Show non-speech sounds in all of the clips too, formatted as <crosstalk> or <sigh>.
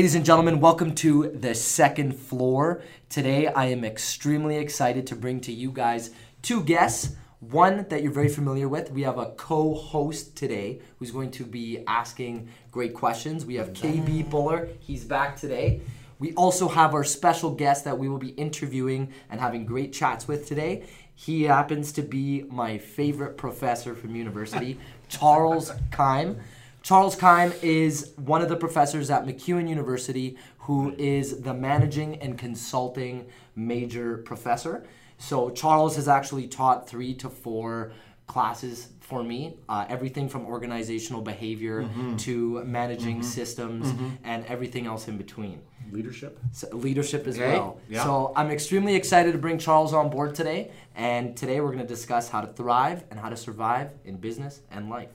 Ladies and gentlemen, welcome to the second floor. Today, I am extremely excited to bring to you guys two guests. One that you're very familiar with. We have a co host today who's going to be asking great questions. We have KB Bhullar, he's back today. We also have our special guest that we will be interviewing and having great chats with today. He happens to be my favorite professor from university, <laughs> Charles Keim. Charles Keim is one of the professors at MacEwan University who is the managing and consulting major professor. So Charles has actually taught three to four classes for me, uh, everything from organizational behavior mm-hmm. to managing mm-hmm. systems mm-hmm. and everything else in between. Leadership. So leadership as Okay, well. yeah. So I'm extremely excited to bring Charles on board today. And today we're going to discuss how to thrive and how to survive in business and life.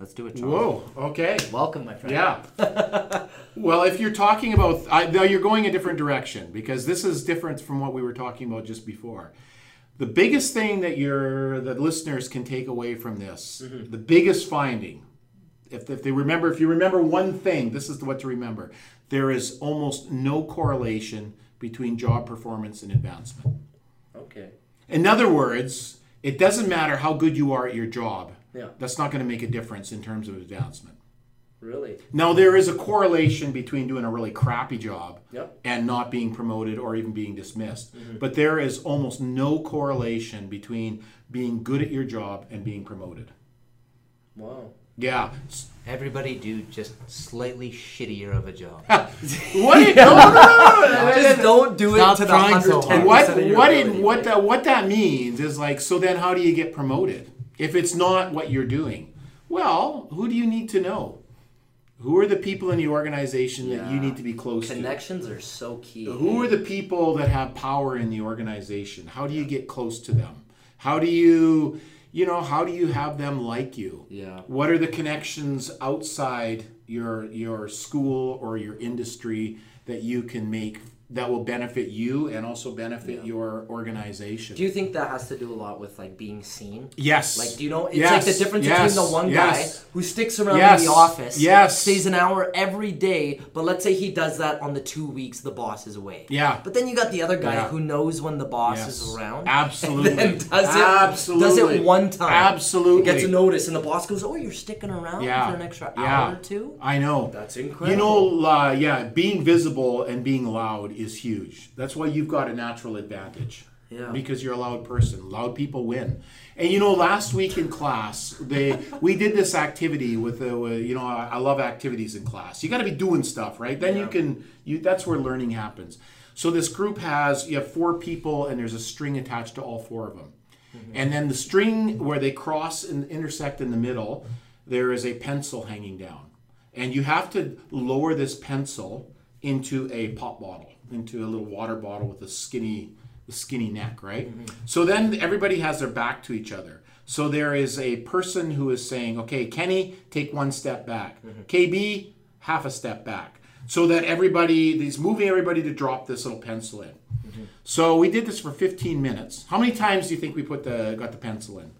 Let's do it, Charles. Whoa. Okay. Welcome, my friend. Yeah. <laughs> well, if you're talking about, I, now you're going a different direction because this is different from what we were talking about just before. The biggest thing that your the listeners can take away from this, Mm-hmm. the biggest finding, if, if they remember, if you remember one thing, this is what to remember. There is almost no correlation between job performance and advancement. Okay. In other words, it doesn't matter how good you are at your job. Yeah. That's not going to make a difference in terms of advancement. Really? Now there is a correlation between doing a really crappy job Yep. and not being promoted or even being dismissed. Mm-hmm. But there is almost no correlation between being good at your job and being promoted. Wow. Yeah. Everybody do just slightly shittier of a job. <laughs> What <laughs> it, no, no, no, no, no. Just don't do it Stop to the trying so 110 what what it, what that what that means is like so then how do you get promoted if it's not what you're doing well who do you need to know who are the people in the organization that you need to be close to Connections are so key. Who are the people that have power in the organization? How do you get close to them? How do you, you know, how do you have them like you? Yeah. What are the connections outside your your school or your industry that you can make that will benefit you and also benefit your organization? Do you think that has to do a lot with like being seen? yes. Like, do you know? It's Yes, like the difference yes, between the one yes. guy who sticks around in the office, yes. stays an hour every day, but let's say he does that on the two weeks the boss is away. Yeah. But then you got the other guy Yeah. who knows when the boss is around. <laughs> Absolutely. And does it, Absolutely. does it one time. Absolutely. Gets a notice, and the boss goes, "Oh, you're sticking around Yeah. for an extra Yeah. hour or two? I know. That's incredible. You know, uh, yeah, being visible and being loud is huge. That's why you've got a natural advantage. Yeah. Because you're a loud person. Loud people win. And you know, last week in class, they we did this activity with the uh, you know I, I love activities in class. You got to be doing stuff, right? Then you can you that's where learning happens. So this group has you have four people and there's a string attached to all four of them. And then the string where they cross and intersect in the middle, there is a pencil hanging down. And you have to lower this pencil into a pop bottle, into a little water bottle with a skinny, a skinny neck, right? Mm-hmm. So then everybody has their back to each other. So there is a person who is saying, okay, Kenny, take one step back. Mm-hmm. KB, half a step back. So that everybody, he's moving everybody to drop this little pencil in. Mm-hmm. So we did this for 15 minutes. How many times do you think we put the got the pencil in?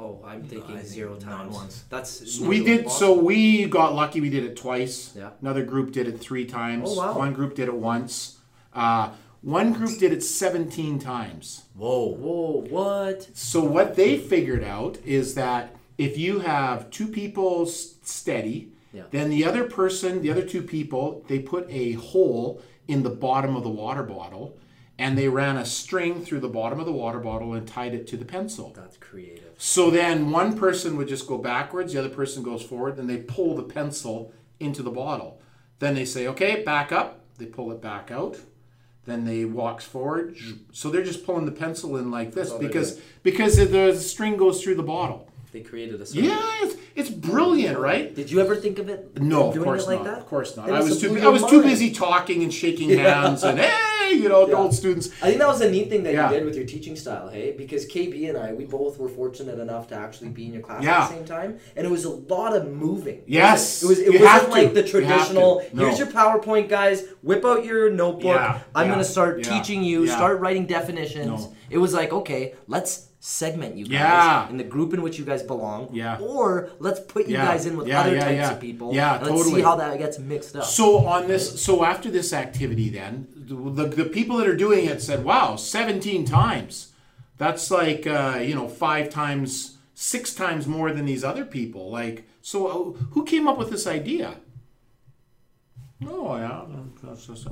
Oh, I'm thinking I think zero not times. once. That's We did so we got lucky. We did it twice. Yeah. Another group did it three times. Oh, wow. One group did it once. Uh, one group did it 17 times. Whoa. Whoa, what? So what they figured out is that if you have two people steady, Yeah. then the other person, the other two people, they put a hole in the bottom of the water bottle, and they ran a string through the bottom of the water bottle and tied it to the pencil. That's creative. So then one person would just go backwards, the other person goes forward, then they pull the pencil into the bottle. Then they say, okay, back up. They pull it back out. Then they walks forward. So they're just pulling the pencil in like this because because the string goes through the bottle. They created a circle. Yeah, it's, it's brilliant, right? Did you ever think of it? No, of doing course it like not. that? Of course not. It I was too I was too busy talking and shaking <laughs> Yeah. hands and hey, you know, the Yeah. old students. I think that was a neat thing that Yeah. you did with your teaching style, hey? Because KB and I, we both were fortunate enough to actually be in your class Yeah. at the same time, and it was a lot of moving. Yes. it was. It, You wasn't have to. like the traditional. No. Here's your PowerPoint, guys. Whip out your notebook. Yeah. I'm gonna start teaching you. Yeah. Start writing definitions. No. It was like, okay, let's segment you guys Yeah. in the group in which you guys belong. Yeah. Or let's put you Yeah. guys in with Yeah, other yeah, types yeah. of people. Yeah, and Let's see how that gets mixed up. So on this, so after this activity, then the, the people that are doing it said, "Wow, 17 times. That's like uh, you know five times, six times more than these other people." Like, so uh, who came up with this idea? Oh yeah,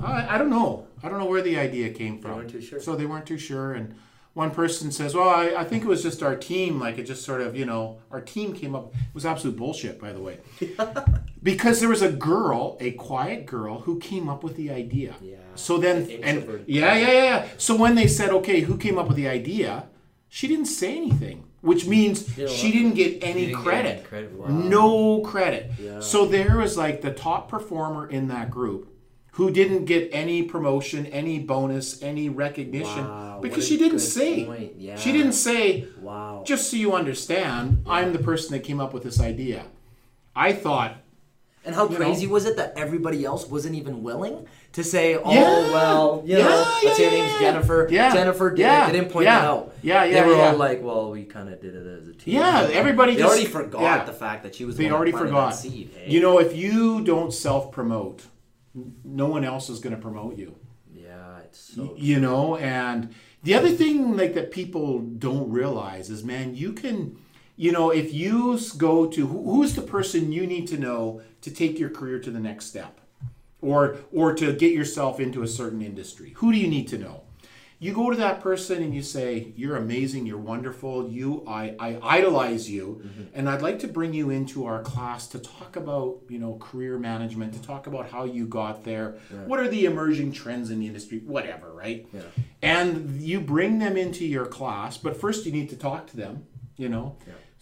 I, I don't know. I don't know where the idea came from. weren't too sure. So they weren't too sure, and one person says, "Well, I, I think it was just our team. Like it just sort of, you know, our team came up. It was absolute bullshit, by the way." <laughs> because there was a girl, a quiet girl, who came up with the idea. Yeah. So then, An and yeah, yeah, yeah. So when they said, "Okay, who came up with the idea?" She didn't say anything, which means You know she didn't get any didn't get credit. any credit. Wow. No credit. Yeah. So there was like the top performer in that group who didn't get any promotion, any bonus, any recognition Wow, because she didn't say. Yeah. She didn't say, wow. just so you understand, I'm the person that came up with this idea. I thought, And how You crazy know? was it that everybody else wasn't even willing to say, "Oh Yeah. well, you Yeah, know, yeah, let's say her yeah, name's. Jennifer. Yeah. Jennifer did Yeah. it. They didn't point Yeah. it out. Yeah, yeah, They were yeah. all like, "Well, we kind of did it as a team." Yeah, everybody They just- already forgot yeah. the fact that she was. they the one already forgot. Seed, hey? You know, if you don't self promote, no one else is going to promote you. Yeah, it's so. you know and the other thing like that people don't realize is man you can you know if you go to who's the person you need to know to take your career to the next step or or to get yourself into a certain industry who do you need to know you go to that person and you say you're amazing you're wonderful you i, I idolize you mm-hmm. and i'd like to bring you into our class to talk about you know career management to talk about how you got there what are the emerging trends in the industry whatever right Yeah. and you bring them into your class but first you need to talk to them you know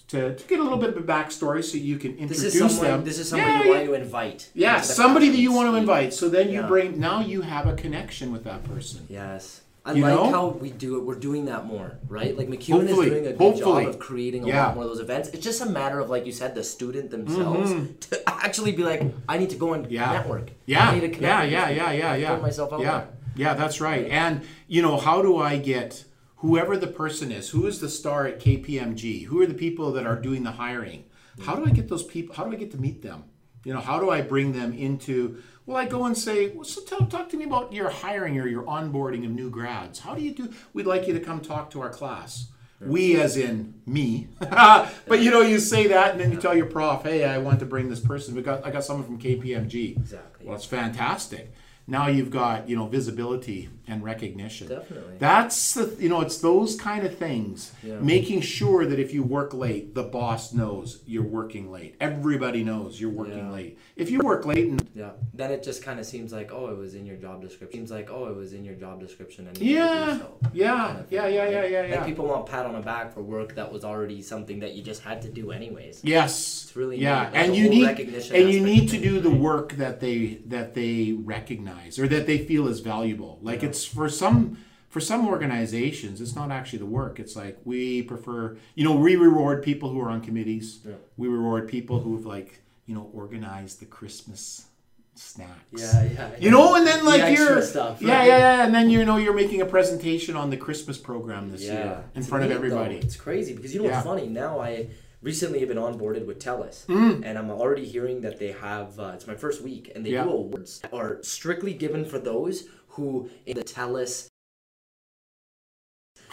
to, to get a little bit of a backstory so you can This introduce is someone. them This is somebody Yeah, you want to invite. yeah, somebody that you want to invite. So then you Yeah. bring now you have a connection with that person. Yes. I You like know? how we do it. We're doing that more, right? Like MacEwan is doing a good Hopefully. job of creating a Yeah. Mm-hmm. lot more of those events. It's just a matter of, like you said, the student themselves to actually be like, I need to go and Yeah. network. Yeah, I need to connect yeah, yeah, yeah, yeah, I have to yeah. Put myself out yeah, there. yeah, that's right. And you know, how do I get whoever the person is? Who is the star at KPMG? Who are the people that are doing the hiring? How do I get those people? How do I get to meet them? You know, how do I bring them into? Well, I go and say, well, so tell, talk to me about your hiring or your onboarding of new grads. How do you do? We'd like you to come talk to our class. We, as in me, <laughs> but you know, you say that, and then you tell your prof, "Hey, I want to bring this person. We got, I got someone from KPMG." Exactly. Well, it's fantastic. Now you've got you know visibility and recognition. Definitely. That's the you know it's those kind of things. Yeah. Making sure that if you work late, the boss knows you're working late. Everybody knows you're working Yeah. late. If you work late and Yeah. Then it just kind of seems like, oh, it was in your job description. Seems like, oh, it was in your job description. And you need to do yeah, so. yeah, kind of yeah, thing, yeah, right? yeah, yeah, Like people want pat on the back for work that was already something that you just had to do anyways. Yes. It's really yeah, and you need recognition and you need to do the work that they that they recognize or that they feel is valuable. Like it's for some for some organizations, it's not actually the work. It's like we prefer, you know, we reward people who are on committees. Yeah. We reward people who've like, you know, organized the Christmas snacks. Yeah, yeah. You know, and then like extra you're, stuff, yeah, right? yeah, yeah, and then you know you're making a presentation on the Christmas program this Yeah, year in It's front of everybody. though. It's crazy because you know what's funny? Now I recently have been onboarded with TELUS, Mm. and I'm already hearing that they have. Uh, it's my first week, and they Yeah. do awards are strictly given for those who in the TELUS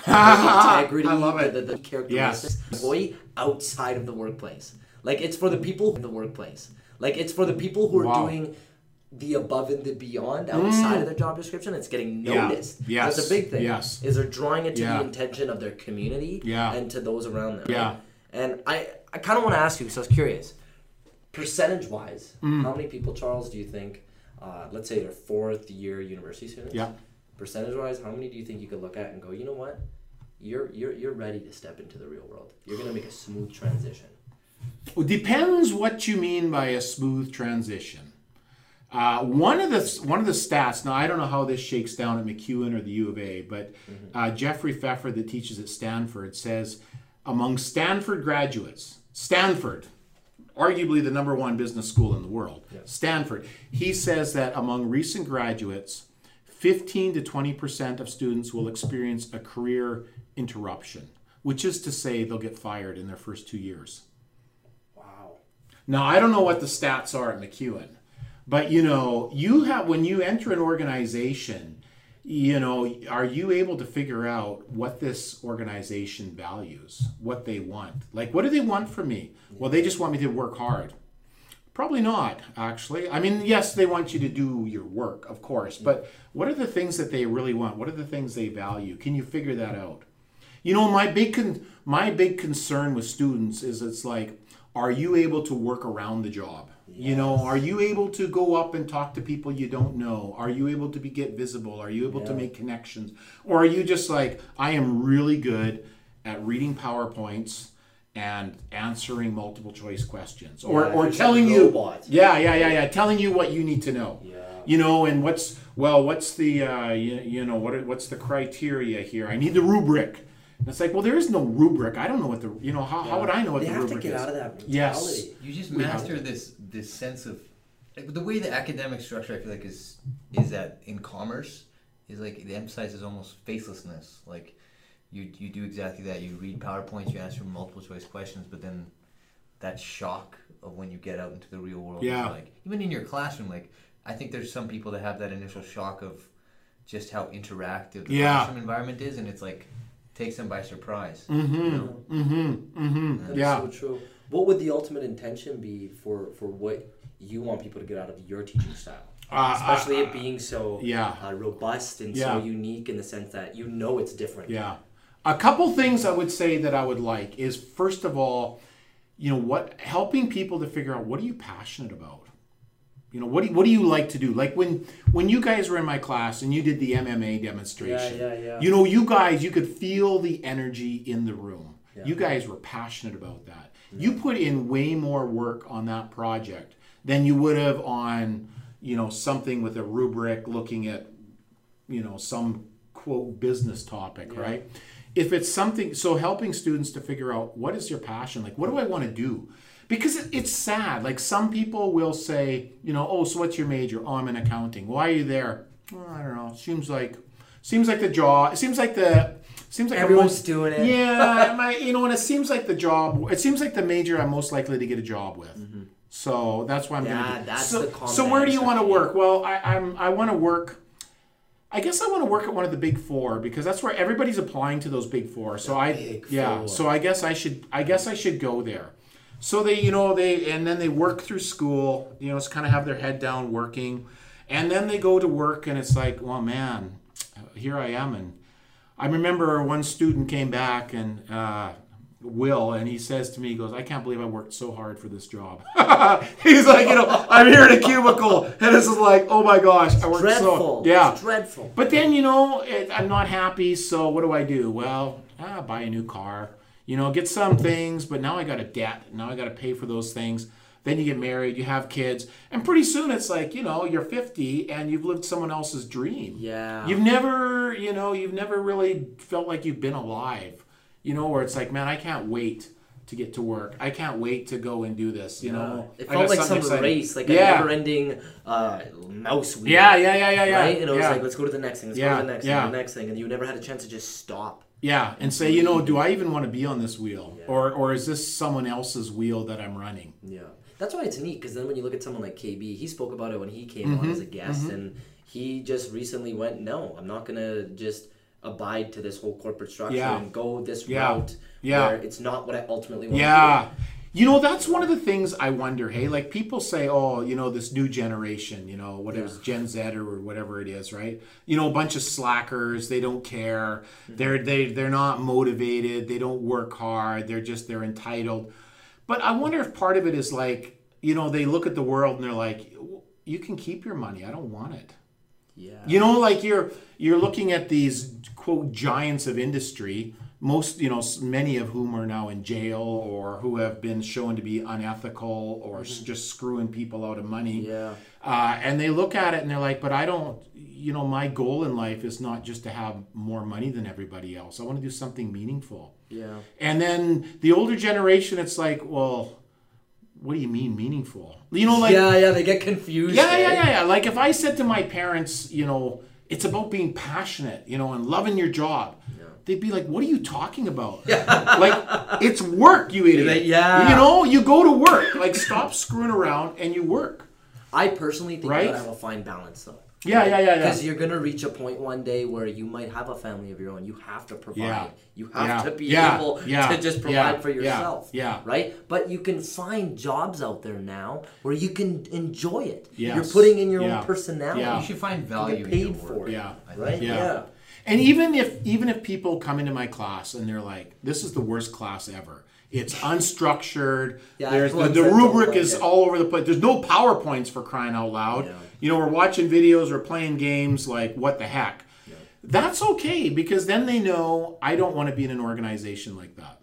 <laughs> integrity, I love it. the, the, the characteristics, employee outside of the workplace. Like it's for the people in the workplace. Like it's for the people who are Wow. doing the above and the beyond outside of their job description. It's getting Yeah. noticed. Yes. That's a big thing. Yes. Is they're drawing it to Yeah. the intention of their community Yeah. and to those around them. Yeah. And I, I kind of want to ask you because I was curious. Percentage wise, Mm. how many people, Charles, do you think, uh, let's say they're fourth year university students? Yeah. Percentage wise, how many do you think you could look at and go, you know what? You're, you're, you're ready to step into the real world. You're going to make a smooth transition. Well, depends what you mean by a smooth transition. Uh, one of the one of the stats. Now I don't know how this shakes down at MacEwan or the U of A, but uh, Jeffrey Pfeffer that teaches at Stanford says among Stanford graduates, Stanford, arguably the number one business school in the world, Stanford. He says that among recent graduates, 15 to 20 percent of students will experience a career interruption. which is to say they'll get fired in their first two years. Wow. Now, I don't know what the stats are at MacEwan, but you know, you have when you enter an organization, you know, are you able to figure out what this organization values, what they want? Like, what do they want from me? Well, they just want me to work hard. Probably not, actually. I mean, yes, they want you to do your work, of course, but what are the things that they really want? What are the things they value? Can you figure that out? You know, my big con- my big concern with students is it's like, are you able to work around the job? You know, are you able to go up and talk to people you don't know? Are you able to be get visible? Are you able to make connections? Or are you just like, I am really good at reading PowerPoints and answering multiple choice questions, or Yeah, or telling you, robot. yeah, yeah, yeah, yeah, telling you what you need to know. Yeah. You know, and what's well, what's the uh, you, you know what are- what's the criteria here? I need the rubric. And it's like, well, there is no rubric. I don't know what the you know how, how would I know what They the rubric is? You have to get is? out of that mentality. Yes. You just master this this sense of like the way the academic structure I feel like is is that in commerce is like it emphasizes almost facelessness. Like you you do exactly that. You read PowerPoints, you answer multiple choice questions, but then that shock of when you get out into the real world Yeah. like even in your classroom, like I think there's some people that have that initial shock of just how interactive the Yeah. classroom environment is and it's like takes them by surprise. Mm-hmm. You know? Mm-hmm. Mm-hmm. That is Yeah. so true. What would the ultimate intention be for for what you want people to get out of your teaching style? Uh, Especially uh, it being so yeah. uh, robust and Yeah. so unique in the sense that you know it's different. Yeah. A couple things I would say that I would like is first of all, you know, what helping people to figure out what are you passionate about? You know, what do you, what do you like to do? Like when when you guys were in my class and you did the MMA demonstration. Yeah, yeah, yeah. You know, you guys, you could feel the energy in the room. Yeah. You guys were passionate about that. You put in way more work on that project than you would have on, you know, something with a rubric looking at, you know, some quote business topic, right? If it's something, so helping students to figure out what is your passion, like what do I want to do? Because it, it's sad. Like some people will say, you know, oh, so what's your major? Oh, I'm in accounting. Why are you there? "Oh, I don't know. Seems like, seems like the job. It seems like the, seems like the Everyone's most- doing it. Yeah, <laughs> my, you know, and it seems like the job. It seems like the major I'm most likely to get a job with. Mm-hmm. So that's why I'm Yeah, gonna. Do. that's so, the so where do you want to work? Well, I, I'm I want to work. I guess I want to work at one of the big four because that's where everybody's applying to those big four. So I big yeah. four. So I guess I should I guess I should go there. So they you know they and then they work through school. You know, it's kind of have their head down working, and then they go to work and it's like, well, man, here I am and. I remember one student came back and uh, Will, and he says to me, he goes, "I can't believe I worked so hard for this job." <laughs> He's like, you know, I'm here in a cubicle, and this is like, oh my gosh, I worked Dreadful. so yeah. It's dreadful. But then you know, it, I'm not happy, so what do I do? Well, ah, buy a new car. You know, get some things, but now I got a debt. Now I got to pay for those things. Then you get married, you have kids, and pretty soon it's like you know you're 50 and you've lived someone else's dream. Yeah. You've never, you know, you've never really felt like you've been alive. You know, where it's like, man, I can't wait to get to work. I can't wait to go and do this. You know, It felt like some exciting. race, like yeah. a never-ending uh, mouse wheel. Yeah, yeah, yeah, yeah, yeah. Right? And it was yeah. like, let's go to the next thing, let's Yeah, go to the next yeah. thing, the next thing, and you never had a chance to just stop. Yeah, and say, you know, do I even want to be on this wheel, or or is this someone else's wheel that I'm running? Yeah, that's why it's neat because then when you look at someone like KB, he spoke about it when he came on mm-hmm, as a guest, mm-hmm. and he just recently went, "No, I'm not gonna just abide to this whole corporate structure Yeah. and go this Yeah. route Yeah. where it's not what I ultimately want." Yeah. You know, that's one of the things I wonder. Hey, like people say, oh, you know, this new generation, you know, whatever it's Gen Z or whatever it is, right? You know, a bunch of slackers. They don't care. Mm-hmm. They're they they're not motivated. They don't work hard. They're just they're entitled. But I wonder if part of it is like, you know, they look at the world and they're like, you can keep your money. I don't want it. Yeah. You know, like you're you're looking at these quote giants of industry, most you know, many of whom are now in jail or who have been shown to be unethical or s just screwing people out of money. Yeah. Uh, and they look at it and they're like, but I don't, you know, my goal in life is not just to have more money than everybody else. I want to do something meaningful. Yeah. And then the older generation, it's like, well, what do you mean meaningful? You know, like yeah, yeah, they get confused. yeah, yeah, yeah, yeah. Like if I said to my parents, you know, it's about being passionate, you know, and loving your job. They'd be like, "What are you talking about? <laughs> like, it's work, you idiot. They- yeah. You know, you go to work. Like, stop screwing around and you work. I personally think Right? you gotta have a fine balance though. Yeah, yeah, yeah, yeah. Because you're gonna reach a point one day where you might have a family of your own. You have to provide. Yeah. You have Yeah. to be Yeah. able Yeah. to just Yeah. provide for yourself. Yeah. Right? But you can find jobs out there now where you can enjoy it. Yes. You're putting in your Yeah. own personality. Yeah. You should find You value get in your paid work. for it. Yeah. Right? think. Yeah. And even if even if people come into my class and they're like, "This is the worst class ever," it's unstructured. <laughs> Yeah, There's the, the rubric like is it. all over the place. There's no powerpoints for crying out loud. Yeah. You know, we're watching videos, we're playing games. Like, what the heck? That's okay because then they know I don't want to be in an organization like that.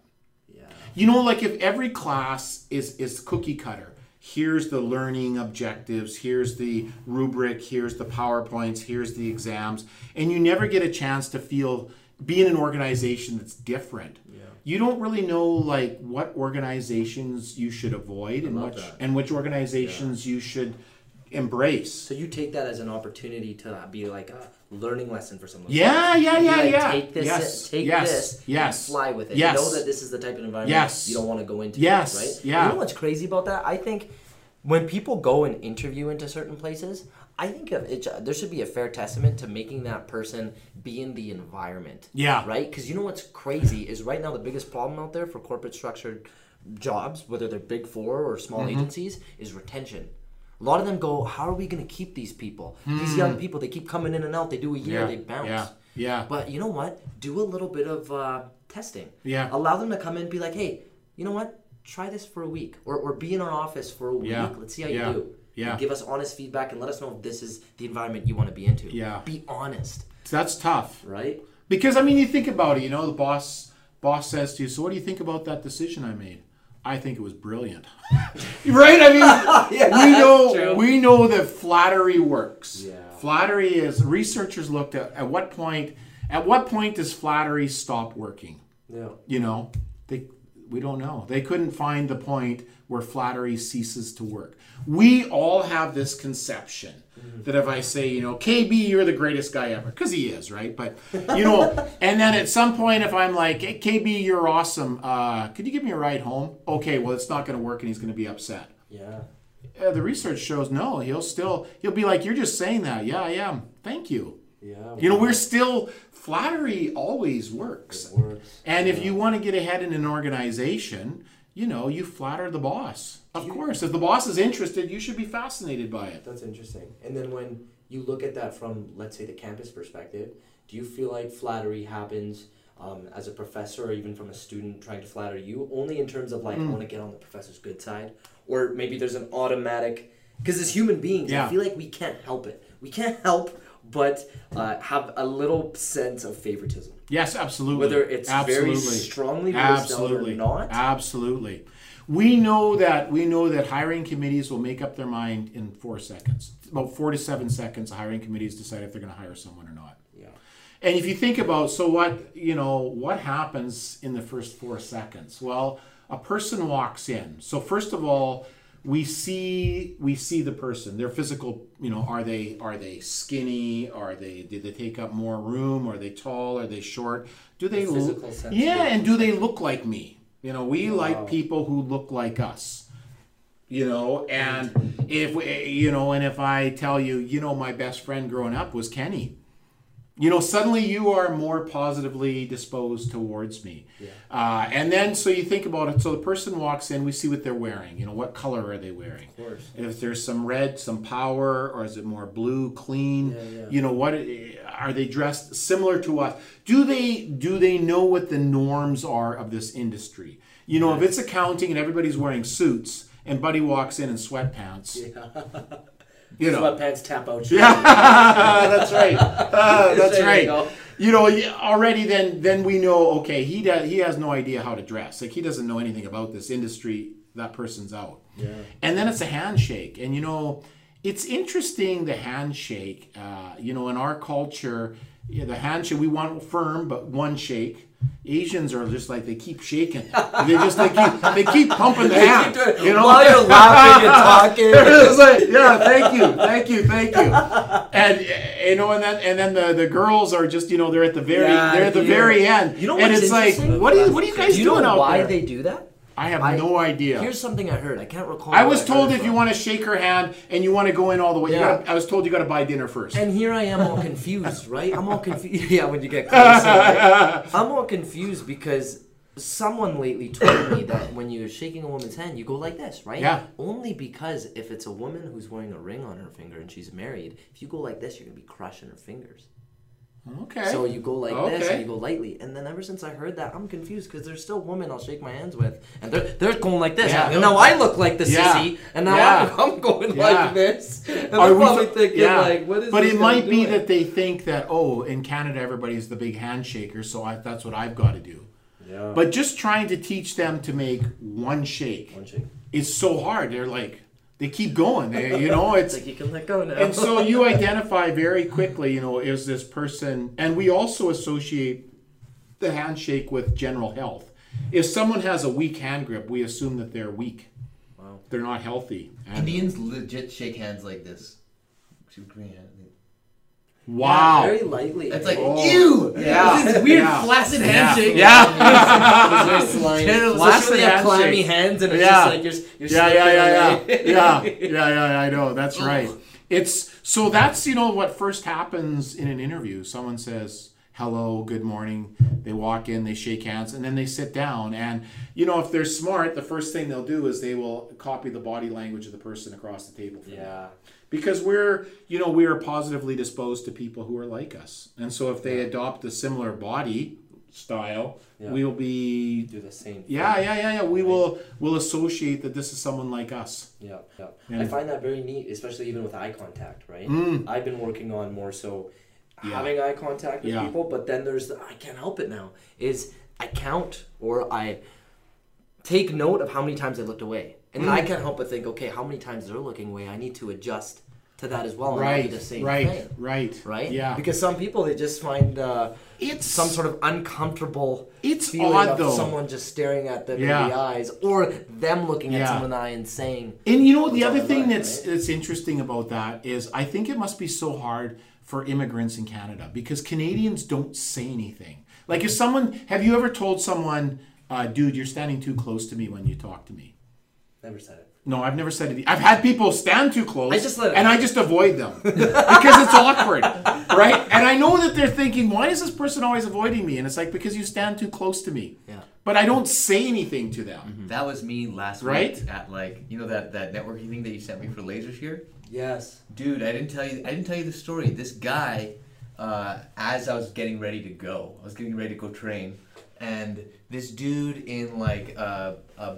Yeah. You know, like if every class is is cookie cutter. Here's the learning objectives. Here's the rubric. Here's the powerpoints. Here's the exams, and you never get a chance to feel be in an organization that's different. Yeah. You don't really know like what organizations you should avoid and which that. and which organizations you should embrace. So you take that as an opportunity to be like a learning lesson for someone. Yeah, yeah, yeah, like, yeah. Take this, yes, take yes, this, yes, and fly with it. Yes. You know that this is the type of environment Yes. you don't want to go into. Yes, right? yeah. You know what's crazy about that? I think when people go and interview into certain places, I think of it, there should be a fair testament to making that person be in the environment. Yeah. Right? Because you know what's crazy is right now the biggest problem out there for corporate structured jobs, whether they're big four or small Mm-hmm. agencies, is retention. A lot of them go, how are we going to keep these people? These Hmm. young people, they keep coming in and out. They do a year, they bounce. yeah, yeah. But you know what? Do a little bit of uh, testing. Yeah. Allow them to come in and be like, hey, you know what? Try this for a week. Or, or be in our office for a week. Yeah. Let's see how Yeah. you do. Yeah. And give us honest feedback and let us know if this is the environment you want to be into. Yeah. Be honest, That's tough. right? Because I mean, you think about it. You know, the boss boss says to you, "So, what do you think about that decision I made?" I think it was brilliant. <laughs> right? I mean, <laughs> Yeah, we know true. we know that flattery works. Yeah. Flattery is researchers looked at at what point at what point does flattery stop working? Yeah. You know, they we don't know. They couldn't find the point where flattery ceases to work. We all have this conception that if I say, you know, KB, you're the greatest guy ever, because he is, right? But you know, <laughs> and then at some point, if I'm like, hey, KB, you're awesome. Uh, could you give me a ride home? Okay, well, it's not going to work, and he's going to be upset. Yeah. Uh, the research shows no. He'll still he'll be like, you're just saying that. Yeah, I am. Thank you. Yeah. You know, we're still flattery always works. works. And if you want to get ahead in an organization, you know, you flatter the boss. Of course, if the boss is interested, you should be fascinated by it. That's interesting. And then when you look at that from, let's say, the campus perspective, do you feel like flattery happens um, as a professor or even from a student trying to flatter you, only in terms of like, Hmm. I want to get on the professor's good side? Or maybe there's an automatic, because as human beings, Yeah. I feel like we can't help it. We can't help but uh, have a little sense of favoritism. Yes, absolutely. Whether it's very strongly out or absolutely, not. absolutely. We know that we know that hiring committees will make up their mind in four seconds. About four to seven seconds, hiring committees decide if they're going to hire someone or not. Yeah. And if you think about, so what, you know, what happens in the first four seconds? Well, a person walks in. So first of all, we see we see the person, their physical, you know, are they are they skinny? Are they did they take up more room? Are they tall? Are they short? Do they The look- physical Yeah, yeah. and do they look like me? You know, we Wow. like people who look like us you know and if we, you know and if i tell you you know my best friend growing up was kenny you know suddenly you are more positively disposed towards me. Yeah. uh, and then so you think about it so the person walks in we see what they're wearing you know what color are they wearing? Of course. if there's some red some power or is it more blue clean? Yeah, yeah. you know what are they dressed similar to us? Do they do they know what the norms are of this industry? You know if it's accounting and everybody's wearing suits and buddy walks in in sweatpants <laughs> you know. Sweatpants tap out. shirt. yeah <laughs> that's right. Uh, <laughs> that's There right. you know already then then we know okay he does he has no idea how to dress. Like he doesn't know anything about this industry. That person's out. Yeah. and then it's a handshake. And you know it's interesting the handshake uh, you know in our culture yeah, the handshake we want firm, but one shake. Asians are just like they keep shaking. They just they keep they keep pumping the hand. You know, While you're laughing and talking. <laughs> it's like, yeah, thank you, thank you, thank you. And you know, and then and then the, the girls are just you know they're at the very Yeah, they're at the yeah. very end. You know and it's like, what are you what are you guys Do you doing know out why there? they do that? I have I- no idea. Here's something I heard. I can't recall. I was told it if you want to shake her hand and you want to go in all the way, you Yeah. gotta, I was told you got to buy dinner first. And here I am all confused, <laughs> right? I'm all confused. <laughs> Yeah, when you get closer, right? <laughs> I'm all confused because someone lately told me that when you're shaking a woman's hand, you go like this, right? Yeah. Only because if it's a woman who's wearing a ring on her finger and she's married, if you go like this, you're gonna be crushing her fingers. Okay. So you go like this and you go lightly, and then ever since I heard that, I'm confused because there's still women I'll shake my hands with, and they're they're going like this, Yeah. and now I look like the Yeah. sissy, and now Yeah. I'm, <laughs> I'm going Yeah. like this, and Are they're we probably th- thinking yeah. like, what is But this it might be doing? that they think that oh, in Canada everybody's the big handshaker, so I, that's what I've got to do. Yeah. But just trying to teach them to make one shake One shake. is so hard. They're like they keep going. They, you know, <laughs> it's It's like you can let go now. and so you <laughs> identify very quickly. You know, is this person? And we also associate the handshake with general health. If someone has a weak hand grip, we assume that they're weak. Wow. They're not healthy. And- Indians legit shake hands like this. Super green hand. Wow. very lightly. That's like Oh. ew. Yeah. This is weird Yeah. flaccid handshake. Yeah. It's very slimy. Terrible. Especially they have Flaccid clammy handshake. hands, and it's Yeah. just like you're, you're yeah, slipping yeah, yeah, yeah, <laughs> yeah, yeah, yeah. I know that's right. It's so that's you know what first happens in an interview. Someone says hello, good morning. They walk in, they shake hands, and then they sit down. And you know if they're smart, the first thing they'll do is they will copy the body language of the person across the table. From them. Yeah. because we're you know we are positively disposed to people who are like us, and so if they adopt a similar body style, Yeah. we'll be Do the same. yeah, thing. yeah, yeah, yeah. We will will associate that this is someone like us. Yeah, yeah. Yeah. I find that very neat, especially even with eye contact, right? Mm. I've been working on more so Yeah. having eye contact with Yeah. people, but then there's the, I can't help it now. Is I count or I take note of how many times I looked away, and then I can't help but think, okay, how many times they're looking away? I need to adjust to that as well, Right, do the same right, thing. right, Right? Yeah, Because some people they just find uh, it's some sort of uncomfortable It's feeling odd, of though. someone just staring at them Yeah. in the eyes, or them looking at Yeah. someone in the eye and saying, And you know the other thing that's right? that's interesting about that is I think it must be so hard for immigrants in Canada because Canadians don't say anything. Like if someone have you ever told someone, uh, dude, you're standing too close to me when you talk to me? Never said it. No, I've never said it. I've had people stand too close, I just let it and I just avoid them <laughs> because it's awkward, right? And I know that they're thinking, why is this person always avoiding me? And it's like because you stand too close to me. Yeah. But I don't say anything to them. That was me last Right? week at like you know that that networking thing that you sent me for Laser Shear. Yes. Dude, I didn't tell you. I didn't tell you the story. This guy, uh, as I was getting ready to go, I was getting ready to go train, and this dude in like a, a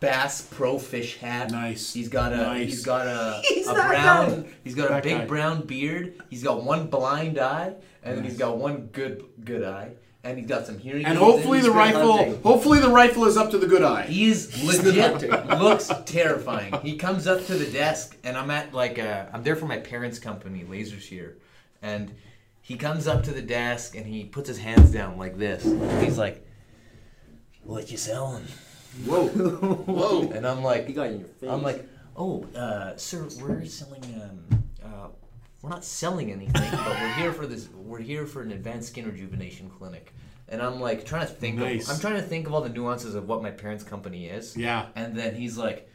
Bass Pro Fish hat. Nice. He's got a. Nice. He's got a. <laughs> He's a brown. guy. He's got a big guy. brown beard. He's got one blind eye, and then he's Nice. got one good good eye, and he's got some hearing. And hopefully the rifle, hunting. hopefully the rifle is up to the good eye. He is legit <laughs> looks terrifying. He comes up to the desk, and I'm at like uh, I'm there for my parents' company, Laser Shear, and he comes up to the desk and he puts his hands down like this. He's like, "What you selling?" Whoa, <laughs> whoa. And I'm like, He got in your face. I'm like, "Oh, uh, sir, we're selling. Um, uh, we're not selling anything, but we're here for this. We're here for an advanced skin rejuvenation clinic." And I'm like trying to think. Nice. Of, I'm trying to think of all the nuances of what my parents' company is. Yeah. And then he's like,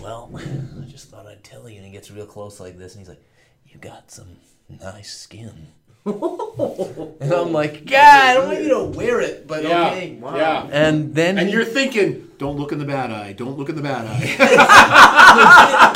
Well, <laughs> I just thought I'd tell you. And he gets real close like this and he's like, You got some nice skin. <laughs> and I'm like, God, I don't want you to wear it, but Yeah, okay. yeah. And then And he- you're thinking, don't look in the bad eye. Don't look in the bad eye. <laughs> <laughs>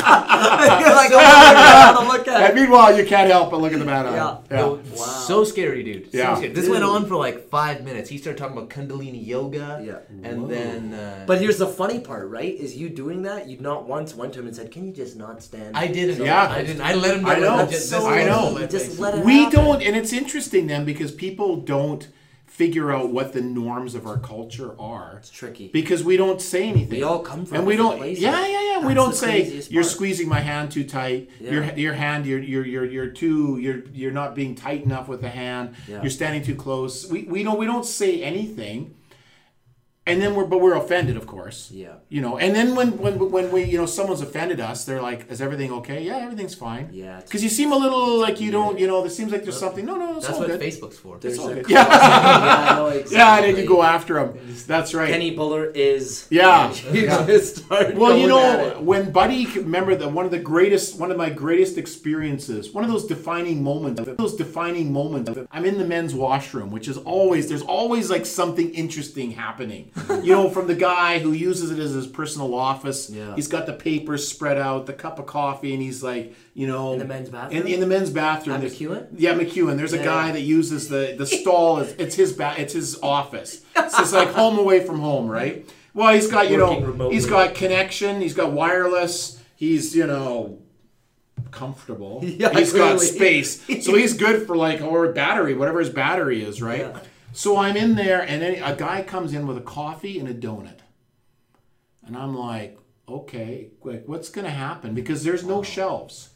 You're <laughs> like, oh, I'm look at <laughs> and meanwhile, you can't help but look at the bad eye. Yeah. No, Wow. So scary, dude. So Yeah. scary. This went on for like five minutes. He started talking about Kundalini yoga. Yeah. And then. Uh, But here's the funny part, right? Is you doing that? You not once went to him and said, "Can you just not stand?" I didn't. Yeah. I didn't. I let him. I know. legit- So I know. just let it we happen. don't, and it's interesting then because people don't figure out what the norms of our culture are. It's tricky. Because we don't say anything. We all come from and we don't. places. Yeah, yeah, yeah. we don't say you're part." squeezing my hand too tight. Your Yeah. your hand, you're you're you're you're too you're you're not being tight enough with the hand. Yeah. You're standing too close. We we don't we don't say anything. And then we're but we're offended, of course. Yeah. You know, and then when when when we you know someone's offended us, they're like, "Is everything okay?" Yeah, everything's fine. Yeah, Because you seem a little like you don't. You know, there seems like there's something. No, no, it's That's all what good. Facebook's for. There's all a good. yeah, <laughs> Yeah. no, exactly. Yeah, and then you go after him. That's right. Kenny Bhullar is. Yeah. <laughs> Yeah. just start Well, you know, when Buddy, remember that one of the greatest, one of my greatest experiences, one of those defining moments, those defining moments. Of I'm in the men's washroom, which is always there's always like something interesting happening. <laughs> you know, from the guy who uses it as his personal office. Yeah. He's got the papers spread out, the cup of coffee, and he's like, you know, In the men's bathroom? In, in the men's bathroom. At MacEwan? Yeah, MacEwan. There's a Yeah. guy that uses the the stall. It's, it's his ba- It's his office. So it's like home away from home, right? Well, he's got you Working know, remotely. he's got connection. He's got wireless. He's you know comfortable. <laughs> Yeah, he's got space. <laughs> So he's good for like or battery, whatever his battery is, right? Yeah. So I'm in there, and then a guy comes in with a coffee and a donut, and I'm like, okay, like what's gonna happen? Because there's no shelves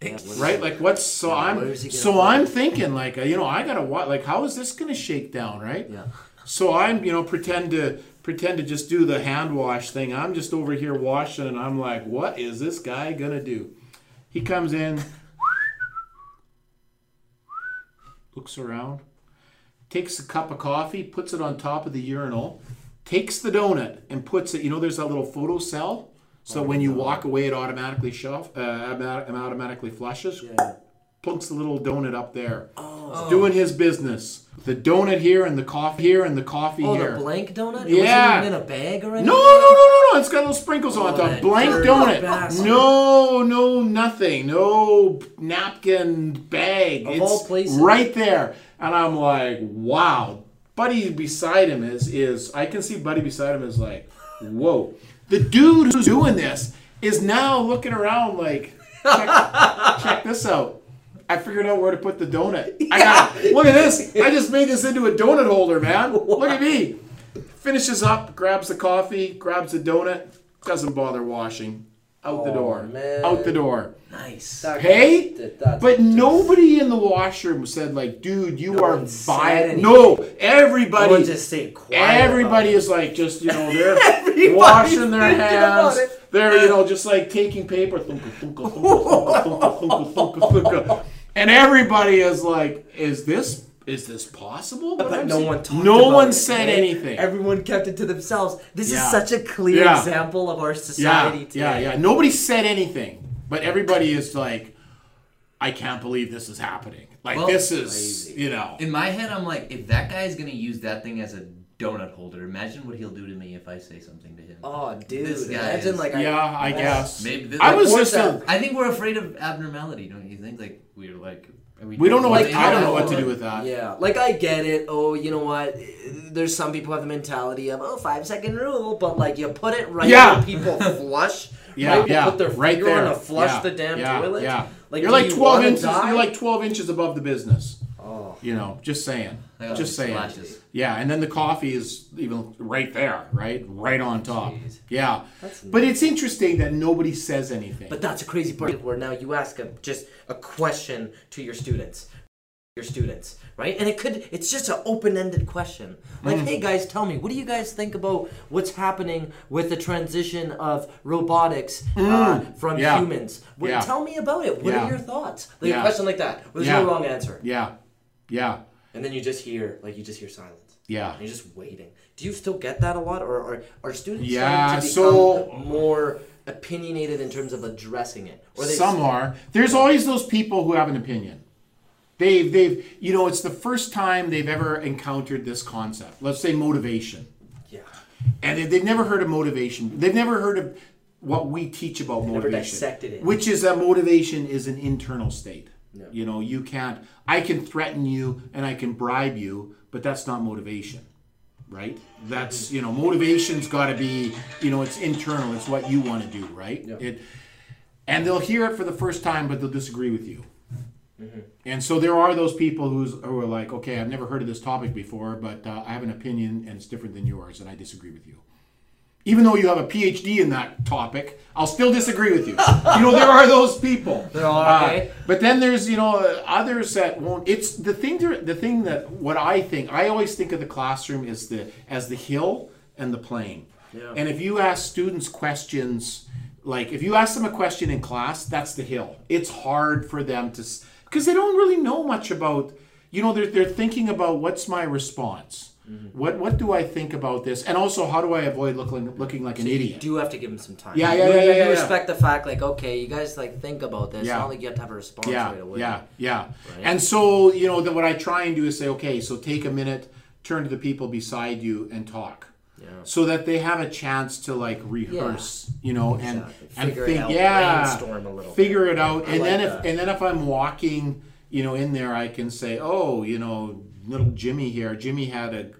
Yeah, right? Like what's so Yeah, I'm is he gonna so put I'm thinking like uh, you know I gotta what like how is this gonna shake down right? Yeah. So I'm you know pretend to pretend to just do the hand wash thing. I'm just over here washing and I'm like, what is this guy gonna do? He comes in, looks around, takes a cup of coffee, puts it on top of the urinal, takes the donut and puts it. You know, there's that little photo cell. So when you walk away, it automatically shelf, uh, automatically flushes Yeah. plunks the little donut up there. Oh. Doing his business. The donut here and the coffee here and the coffee Oh, here. Oh, the blank donut? It Yeah. in a bag or no, anything? no, no, no, no. It's got little sprinkles on Oh, top. Blank donut. bastard. No, no, nothing. No napkin bag. Of it's all places. right there. And I'm like, wow. Buddy beside him is is I can see Buddy beside him is like, whoa. The dude who's doing this is now looking around like, check, check this out. I figured out where to put the donut. <laughs> I got it. Look at this. I just made this into a donut holder, man. Look at me. Finishes up, grabs the coffee, grabs the donut, doesn't bother washing. Out the Oh, door. man. Out the door. Nice. Hey, That- but nobody in the washroom said like, "Dude, you No are one said vile." anything. No, everybody. would just stay quiet. Everybody is like just you know they're washing their hands. They're you know just like taking paper, and everybody is like, "Is this is this possible?" But What I'm no seeing?" one talked No about one it, said right? anything. Everyone kept it to themselves. This Yeah. is such a clear Yeah. example of our yeah, society today. yeah, yeah. Nobody said anything, but everybody is like, "I can't believe this is happening." Like Well, this is crazy. you know. In my head, I'm like, if that guy is gonna use that thing as a donut holder, imagine what he'll do to me if I say something to him. Oh, dude. This guy Imagine is- like Yeah, I Oh, guess. Maybe this- I was Like, just what's a, that? I think we're afraid of abnormality, don't you think? Like we're like, are we don't know what I don't know what to do with that. Yeah, like I get it. Oh, you know what? There's some people have the mentality of oh five second rule, but like you put it right Yeah. where people <laughs> flush. Yeah, right? yeah, Put their right finger there. on to flush yeah, the damn yeah, toilet. Yeah, Like, you're like you twelve inches. die? You're like twelve inches above the business. Oh, You know, just saying. Just saying. splashes. Yeah, and then the coffee is even right there, right, right on top. Jeez. Yeah, That's but it's interesting that nobody says anything. But that's a crazy part where now you ask a, just a question to your students, your students, right? And it could it's just an open-ended question. Like, Mm. hey guys, tell me, what do you guys think about what's happening with the transition of robotics uh, from Mm. Yeah. humans? What, Yeah. Tell me about it. What Yeah. are your thoughts? Like a question like that. There's no wrong answer. yeah, yeah, And then you just hear like you just hear silence. yeah. And you're just waiting. Do you still get that a lot, or are, are students Yeah, to become so- more opinionated in terms of addressing it? Or they Some are. There's always those people who have an opinion. They've, they've, you know, it's the first time they've ever encountered this concept. Let's say motivation. yeah. and they, they've never heard of motivation. They've never heard of what we teach about never motivation, dissected it. which is that motivation is an internal state. Yeah. You know, you can't. I can threaten you and I can bribe you, but that's not motivation, right? That's you know, motivation's got to be you know, it's internal. It's what you want to do, right? Yeah. It, and they'll hear it for the first time, but they'll disagree with you. And so there are those people who's, who are like, okay, I've never heard of this topic before, but uh, I have an opinion and it's different than yours, and I disagree with you. Even though you have a PhD in that topic, I'll still disagree with you. you know, there are those people. <laughs> There are, okay. Uh, but then there's, you know, others that won't. It's the thing. To, the thing that what I think, I always think of the classroom as the as the hill and the plain. Yeah. And if you ask students questions, like if you ask them a question in class, that's the hill. It's hard for them to, because they don't really know much about, you know, they're, they're thinking about what's my response? Mm-hmm. What what do I think about this? And also, how do I avoid looking looking like an You idiot? do have to give him some time. Yeah, You- yeah, you, yeah, yeah, you yeah, yeah. respect the fact, like, okay, you guys like think about this. Yeah. Not like you have to have a response yeah, right away. yeah, yeah. Right. And so, you know, that what I try and do is say, okay, so take a minute, turn to the people beside you, and talk. Yeah. So that they have a chance to like rehearse, you know, and Exactly. and think, out, yeah, brainstorm a little figure it out, I and like then if and then if I'm walking, you know, in there, I can say, oh, you know, little Jimmy here, Jimmy had a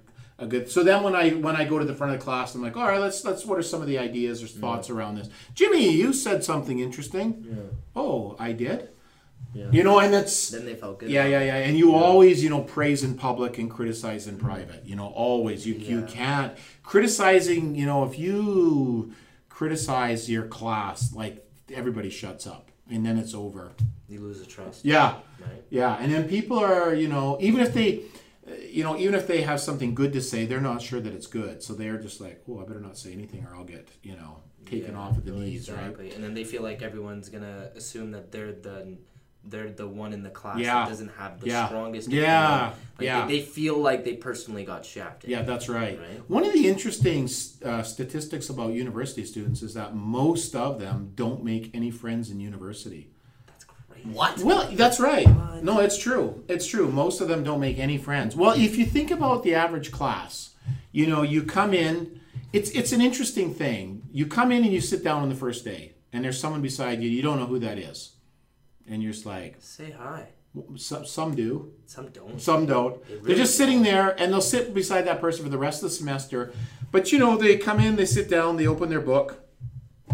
a good. So then when I when I go to the front of the class, I'm like, all right, let's let's. What are some of the ideas or thoughts around this? Jimmy, you said something interesting. Yeah. Oh, I did. Yeah. You know, and it's Then they felt good. yeah, yeah, yeah. And you always, you know, praise in public and criticize in mm-hmm. private. You know, always. You you can't criticizing. You know, if you criticize your class, like everybody shuts up, and then it's over. You lose the trust. Yeah, Right. yeah. And then people are, you know, even if they, you know, even if they have something good to say, they're not sure that it's good. So they're just like, oh, I better not say anything, or I'll get, you know, taken Yeah, off at the no, knees, right? And then they feel like everyone's gonna assume that they're the they're the one in the class Yeah. that doesn't have the Yeah. strongest. Yeah. Like Yeah. They, they feel like they personally got shafted. Yeah, that's right. Right. One of the interesting uh, statistics about university students is that most of them don't make any friends in university. That's crazy. What? Well, that's right. No, it's true. It's true. Most of them don't make any friends. Well, if you think about the average class, you know, you come in. It's it's an interesting thing. You come in and you sit down on the first day, and there's someone beside you. You don't know who that is, and you're just like, Say hi. some, some do, Some don't. some don't. They They're really just sitting there and they'll sit beside that person for the rest of the semester. But you know, they come in, they sit down, they open their book,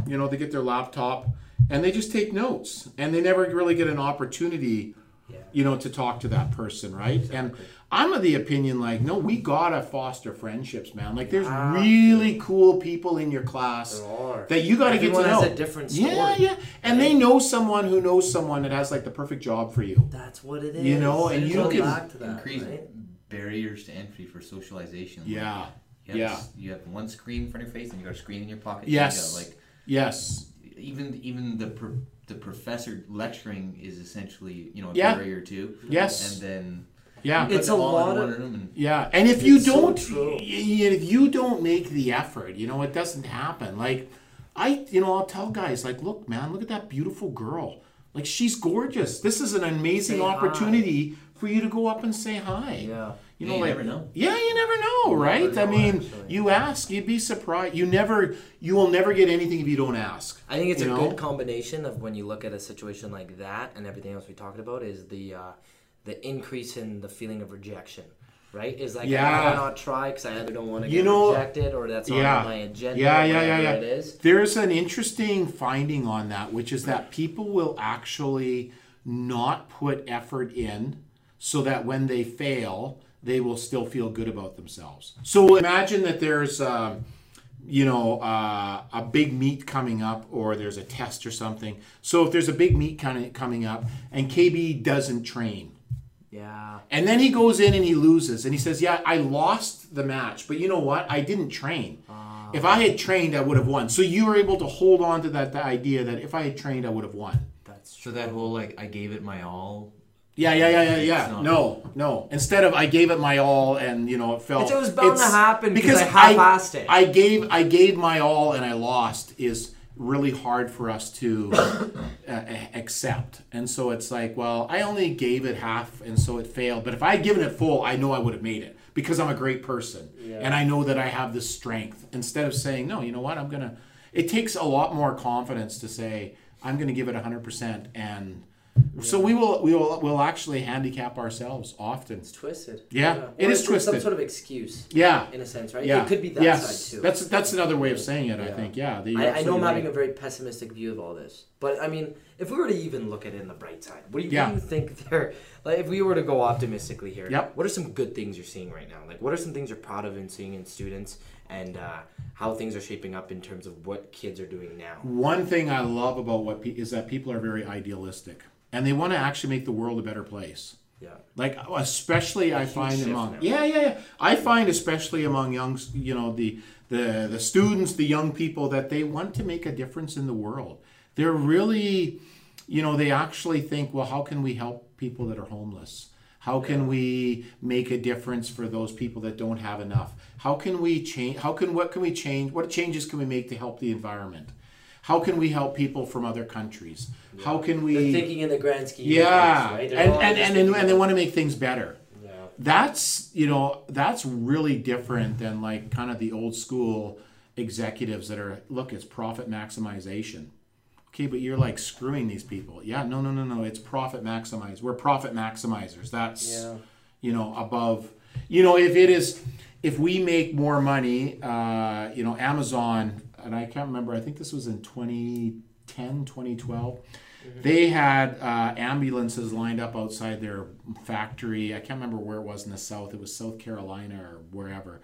you know, they get their laptop, and they just take notes. And they never really get an opportunity, Yeah. you know, to talk to that person, right? And I'm of the opinion like, no, we gotta foster friendships, man. Like there's Ah. really cool people in your class that you gotta Everyone get to know. has a different story. Yeah, yeah. And they know someone who knows someone that has like the perfect job for you. That's what it is. You know, and It you goes can back to that, Increase right? barriers to entry for socialization. Like, Yeah. You have, Yeah. s- you have one screen in front of your face, and you got a screen in your pocket. Yes. You got, like Yes. Even even the pro- the professor lecturing is essentially you know a Yeah. barrier too. Yes. And then Yeah. It's a lot of- and Yeah, and if you don't, true. y- y- if you don't make the effort, you know, it doesn't happen. Like, I, you know, I'll tell guys, like, look, man, look at that beautiful girl. Like, she's gorgeous. This is an amazing Say hi. opportunity for you to go up and say hi. Yeah. You Yeah, know, you like, never know. Yeah, you never know, right? know, I mean, actually. you ask, you'd be surprised. You never, you will never get anything if you don't ask. I think it's a know? good combination of when you look at a situation like that and everything else we talked about is the uh, the increase in the feeling of rejection, right? Is like Yeah. I rather not try because I either don't want to You get know- rejected or that's Yeah. on my agenda. Yeah, yeah, yeah, yeah. It is. There's an interesting finding on that, which is that people will actually not put effort in so that when they fail, they will still feel good about themselves. So imagine that there's, um, you know, uh, a big meet coming up or there's a test or something. So if there's a big meet kind of coming up and KB doesn't train, Yeah. and then he goes in and he loses and he says, Yeah, I lost the match, but you know what? I didn't train. if I had trained, I would have won. So you were able to hold on to that the idea that if I had trained, I would have won. That's true. so that whole like I gave it my all. Yeah, yeah, yeah, yeah, yeah. not- No, no. Instead of I gave it my all and you know it felt. It was bound to happen because I half-assed it. I gave I gave my all and I lost is really hard for us to <coughs> uh, accept. And so it's like, well, I only gave it half and so it failed. But if I had given it full, I know I would have made it because I'm a great person and I know that I have the strength. Instead of saying, no, you know what, I'm gonna. It takes a lot more confidence to say I'm gonna give it 100 percent and So we will we will we'll actually handicap ourselves often. It's twisted. Yeah, it Or is it's Some sort of excuse, Yeah. in a sense, right? Yeah. It could be that yes. side too. That's that's another way of saying it, I think. Yeah. I, I know I'm absolutely having a very pessimistic view of all this, but I mean, if we were to even look at it in the bright side, what do you, Yeah. what do you think there? Like, if we were to go optimistically here, Yep. what are some good things you're seeing right now? Like, what are some things you're proud of in seeing in students, and uh, how things are shaping up in terms of what kids are doing now? One thing I love about what pe- is that people are very idealistic and they want to actually make the world a better place. Yeah, Like especially I find among yeah yeah yeah I find especially among young you know the the the students the young people that they want to make a difference in the world. They're really you know they actually think well how can we help people that are homeless? How can we make a difference for those people that don't have enough? How can we change how can what can we change what changes can we make to help the environment? How can we help people from other countries? How can we they're thinking in the grand scheme. yeah, of things, right? They're and and and, and, they want to make things better. Yeah. That's you know that's really different than like kind of the old school executives that are look it's profit maximization. Okay, but you're like screwing these people. Yeah, no, no, no, no. It's profit maximize. We're profit maximizers. That's Yeah. you know above. You know if it is if we make more money, uh, you know Amazon and I can't remember. I think this was in 2010, 2012 they had uh, ambulances lined up outside their factory. I can't remember where it was in the south. It was South Carolina or wherever.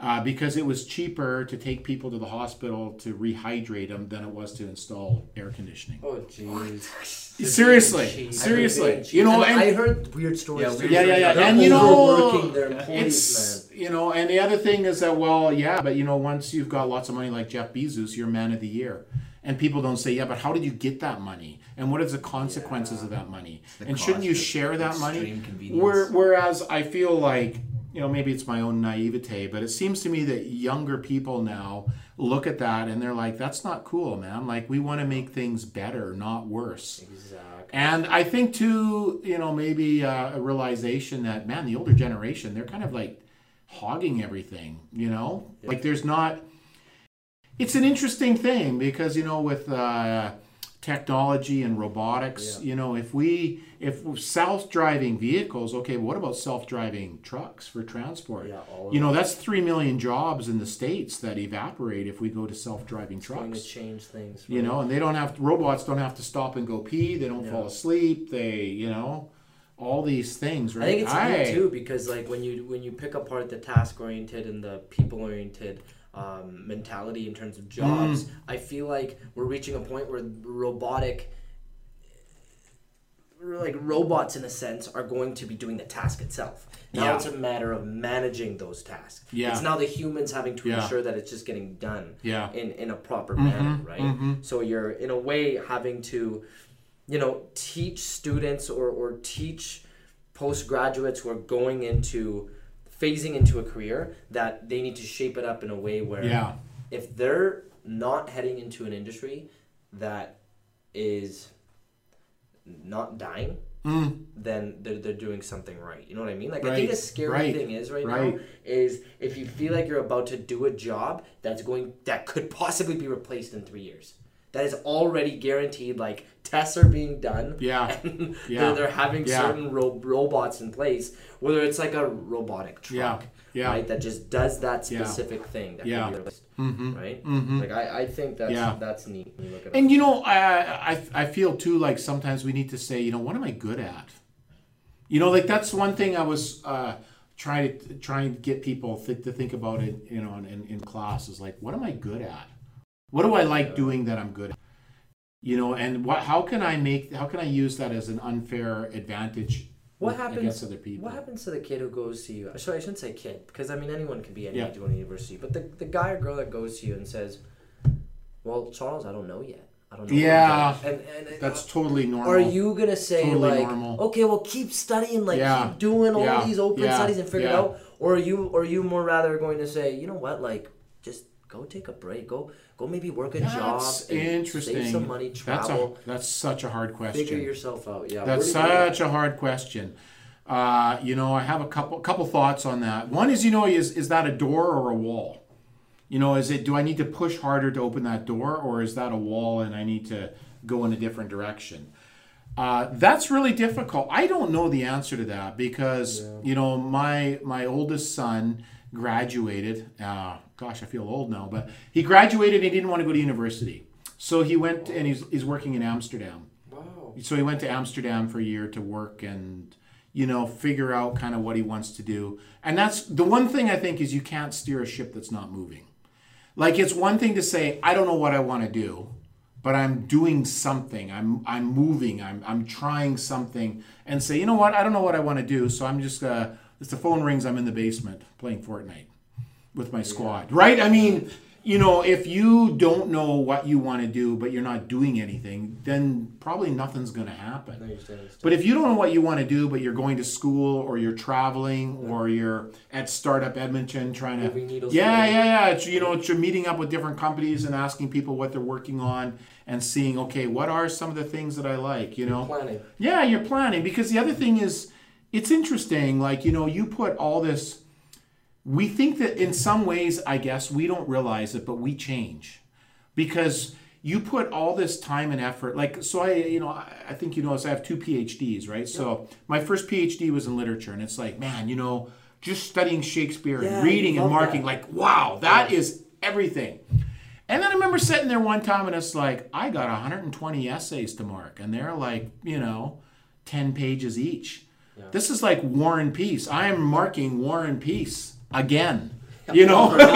Uh, because it was cheaper to take people to the hospital to rehydrate them than it was to install air conditioning. Oh jeez. <laughs> Seriously, They're being cheap. seriously. They're being cheap. You know, And and- I heard weird stories. Yeah, too. weird Yeah, yeah, yeah. They're And you know, overworking their It's you know, and the other thing is that well, yeah, but you know, once you've got lots of money like Jeff Bezos, you're man of the year. And people don't say, yeah, but how did you get that money? And what are the consequences of that money? And shouldn't you share that money? Where, whereas I feel like, you know, maybe it's my own naivete, but it seems to me that younger people now look at that and they're like, that's not cool, man. Like, we want to make things better, not worse. Exactly. And I think too, you know, maybe uh, a realization that man, the older generation, they're kind of like hogging everything. You know, like there's not. It's an interesting thing because you know with uh, technology and robotics, Yeah. you know, if we if self-driving vehicles, okay, what about self-driving trucks for transport? Yeah, all of You know, that's three million jobs in the states that evaporate if we go to self-driving It's going trucks to change things. you know and they don't have robots don't have to stop and go pee they don't Yeah. fall asleep they you know all these things right I think it's I- too because like when you when you pick apart the task oriented and the people oriented um, mentality in terms of jobs, Mm. I feel like we're reaching a point where robotic like robots in a sense are going to be doing the task itself. Now Yeah. it's a matter of managing those tasks. Yeah. It's now the humans having to Yeah. ensure that it's just getting done yeah in, in a proper manner, right? mhm. So you're in a way having to, you know, teach students or, or teach postgraduates who are going into phasing into a career that they need to shape it up in a way where yeah if they're not heading into an industry that is not dying, Mm, then they're, they're doing something right. You know what I mean? Like I think the scary right, thing is right, now is if you feel like you're about to do a job that's going that could possibly be replaced in three years. That is already guaranteed. Like tests are being done. Yeah, <laughs> and yeah, They're, they're having yeah. certain ro- robots in place, whether it's like a robotic truck, Yeah, yeah. right, that just does that Yeah. specific thing that Yeah. can be replaced, hmm right? hmm Like I, I think that's Yeah. that's neat. When you look at and you know I, I i feel too like sometimes we need to say you know what am i good at you know like that's one thing i was uh trying to trying to get people th- to think about it you know in, in class is like what am i good at what do i like doing that i'm good at you know and what how can i make how can i use that as an unfair advantage What with- happens- against other people What happens to the kid who goes to you? Sorry, I shouldn't say kid because I mean anyone can be any Yeah. to university. But the, the guy or girl that goes to you and says, "Well, Charles, I don't know yet. I don't know." Yeah. at." and, and that's uh, totally normal Are you gonna say Totally like, normal. okay, well, keep studying, like Yeah. keep doing all Yeah. these open Yeah. studies and figure it out, or are you, or are you more rather going to say, you know what, like go take a break, go, go maybe work a job, that's and interesting save some money, that's travel, a that's such a hard question figure yourself out. Yeah, That's where do you go? such a hard question. Uh, you know, I have a couple couple thoughts on that. One is, you know, is is that a door or a wall? You know, is it do I need to push harder to open that door, or is that a wall and I need to go in a different direction? Uh, that's really difficult. I don't know the answer to that because you know my my oldest son graduated. Uh, gosh, I feel old now, but he graduated and he didn't want to go to university, so he went and he's he's working in Amsterdam. Wow. So he went to Amsterdam for a year to work and you know figure out kind of what he wants to do. And that's the one thing I think is you can't steer a ship that's not moving. Like it's one thing to say I don't know what I want to do, but I'm doing something. I'm I'm moving. I'm I'm trying something and say, "You know what? I don't know what I want to do, so I'm just uh if the phone rings, I'm in the basement playing Fortnite with my squad." Right? I mean, you know, if you don't know what you want to do, but you're not doing anything, then probably nothing's going to happen. But if you don't know what you want to do, but you're going to school or you're traveling or you're at Startup Edmonton trying to, yeah, yeah, yeah. It's you know, it's you're meeting up with different companies and asking people what they're working on and seeing, okay, what are some of the things that I like, you know? Planning. Yeah, you're planning because the other thing is, it's interesting. Like you know, you put all this. We think that in some ways, I guess we don't realize it, but we change because you put all this time and effort. Like so, I you know, I, I think you know, I have two PhDs, right? So my first PhD was in literature, and it's like, man, you know, just studying Shakespeare Yeah, and reading and marking, that. like, wow, that is everything. And then I remember sitting there one time and it's like, I got 120 essays to mark, and they're like, you know, 10 pages each. This is like War and Peace. I am marking War and Peace again. You know, <laughs> <laughs> over and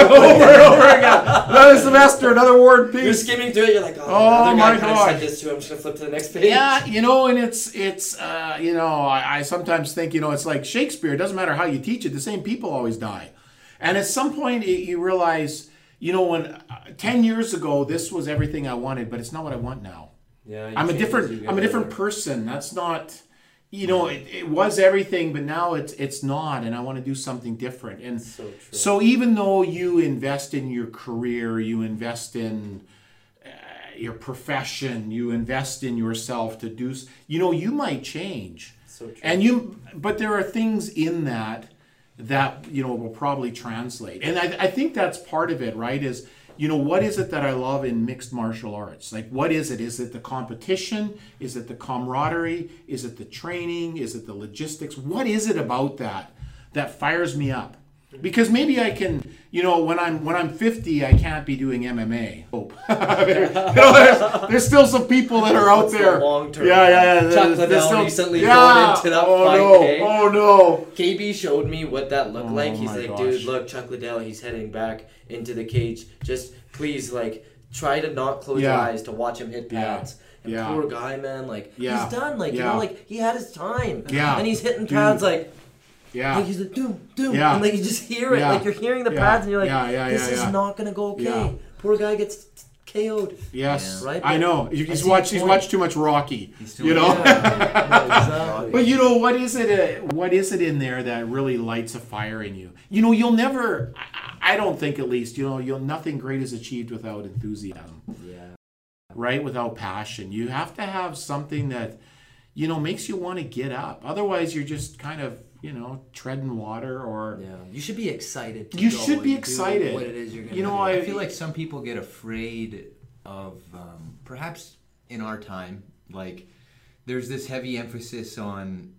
over again. Another semester, another War and Peace. You're skimming through it. You're like, oh, Oh my guy kinda gosh. said this too. I'm just gonna flip to the next page. Yeah, you know, and it's it's uh, you know, I, I sometimes think you know it's like Shakespeare. It doesn't matter how you teach it; the same people always die. And at some point, it, you realize, you know, when uh, ten years ago this was everything I wanted, but it's not what I want now. Yeah. I'm a change as you different I'm a different person. That's not you know, it, it was everything, but now it's it's not, and I want to do something different. And So true. so even though you invest in your career, you invest in uh, your profession, you invest in yourself to do, you know, you might change. So true. And you, but there are things in that that you know will probably translate, and I, I think that's part of it, right? Is you know what is it that I love in mixed martial arts? Like what is it? Is it the competition? Is it the camaraderie? Is it the training? Is it the logistics? What is it about that that fires me up? Because maybe I can, you know, when I'm when I'm 50, I can't be doing MMA. Hope. <laughs> There- you know, there's, there's still some people that are out What's the there. long term? Yeah, yeah, yeah. Chuck There's- there's Liddell still- recently yeah. going into that oh, fight, no. Oh no. KB showed me what that looked Oh like. He's like, gosh. dude, look, Chuck Liddell, he's heading back into the cage. Just please, like, try to not close your eyes to watch him hit Yeah. pads. And Yeah. poor guy, man, like, Yeah. he's done. Like, you know, like, he had his time. Yeah. And he's hitting Dude. pads, like, Yeah. like he's like, doom, doom. Yeah. And, like, you just hear it. Yeah. Like, you're hearing the Yeah. pads, and you're like, Yeah, yeah, this yeah, is yeah. not going to go okay. Yeah. Poor guy gets KO'd. Yes. Yeah. Right, I but know. I He's see watched. your He's point. watched too much Rocky. He's still You know. <laughs> Yeah. No, exactly. But you know what is it? Uh, what is it in there that really lights a fire in you? You know, you'll never. I, I don't think, at least, you know, you'll nothing great is achieved without enthusiasm, yeah. right? Without passion. You have to have something that, you know, makes you want to get up. Otherwise, you're just kind of, you know, treading water or. Yeah. You should be excited. To You should be excited. What it is you're gonna You know. I- I feel like some people get afraid of um, perhaps in our time, like there's this heavy emphasis on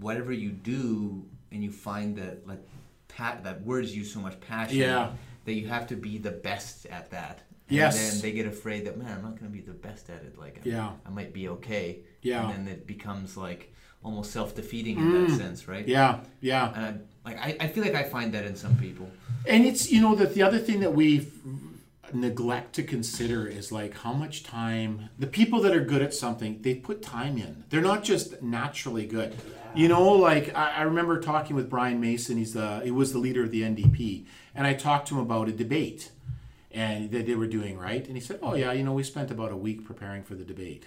whatever you do, and you find that like pat that words use so much passion Yeah. that you have to be the best at that. Yes. And then they get afraid that man, I'm not going to be the best at it. Like, I- Yeah. I might be okay. Yeah. And then it becomes like almost self-defeating in that mm. sense, right? Yeah, yeah. And I, like I, I feel like I find that in some people. And it's you know that the other thing that we neglect to consider is like how much time the people that are good at something they put time in. They're not just naturally good. You know, like I, I remember talking with Brian Mason. He's the he was the leader of the NDP, and I talked to him about a debate, and that they were doing right. And he said, "Oh yeah, you know, we spent about a week preparing for the debate."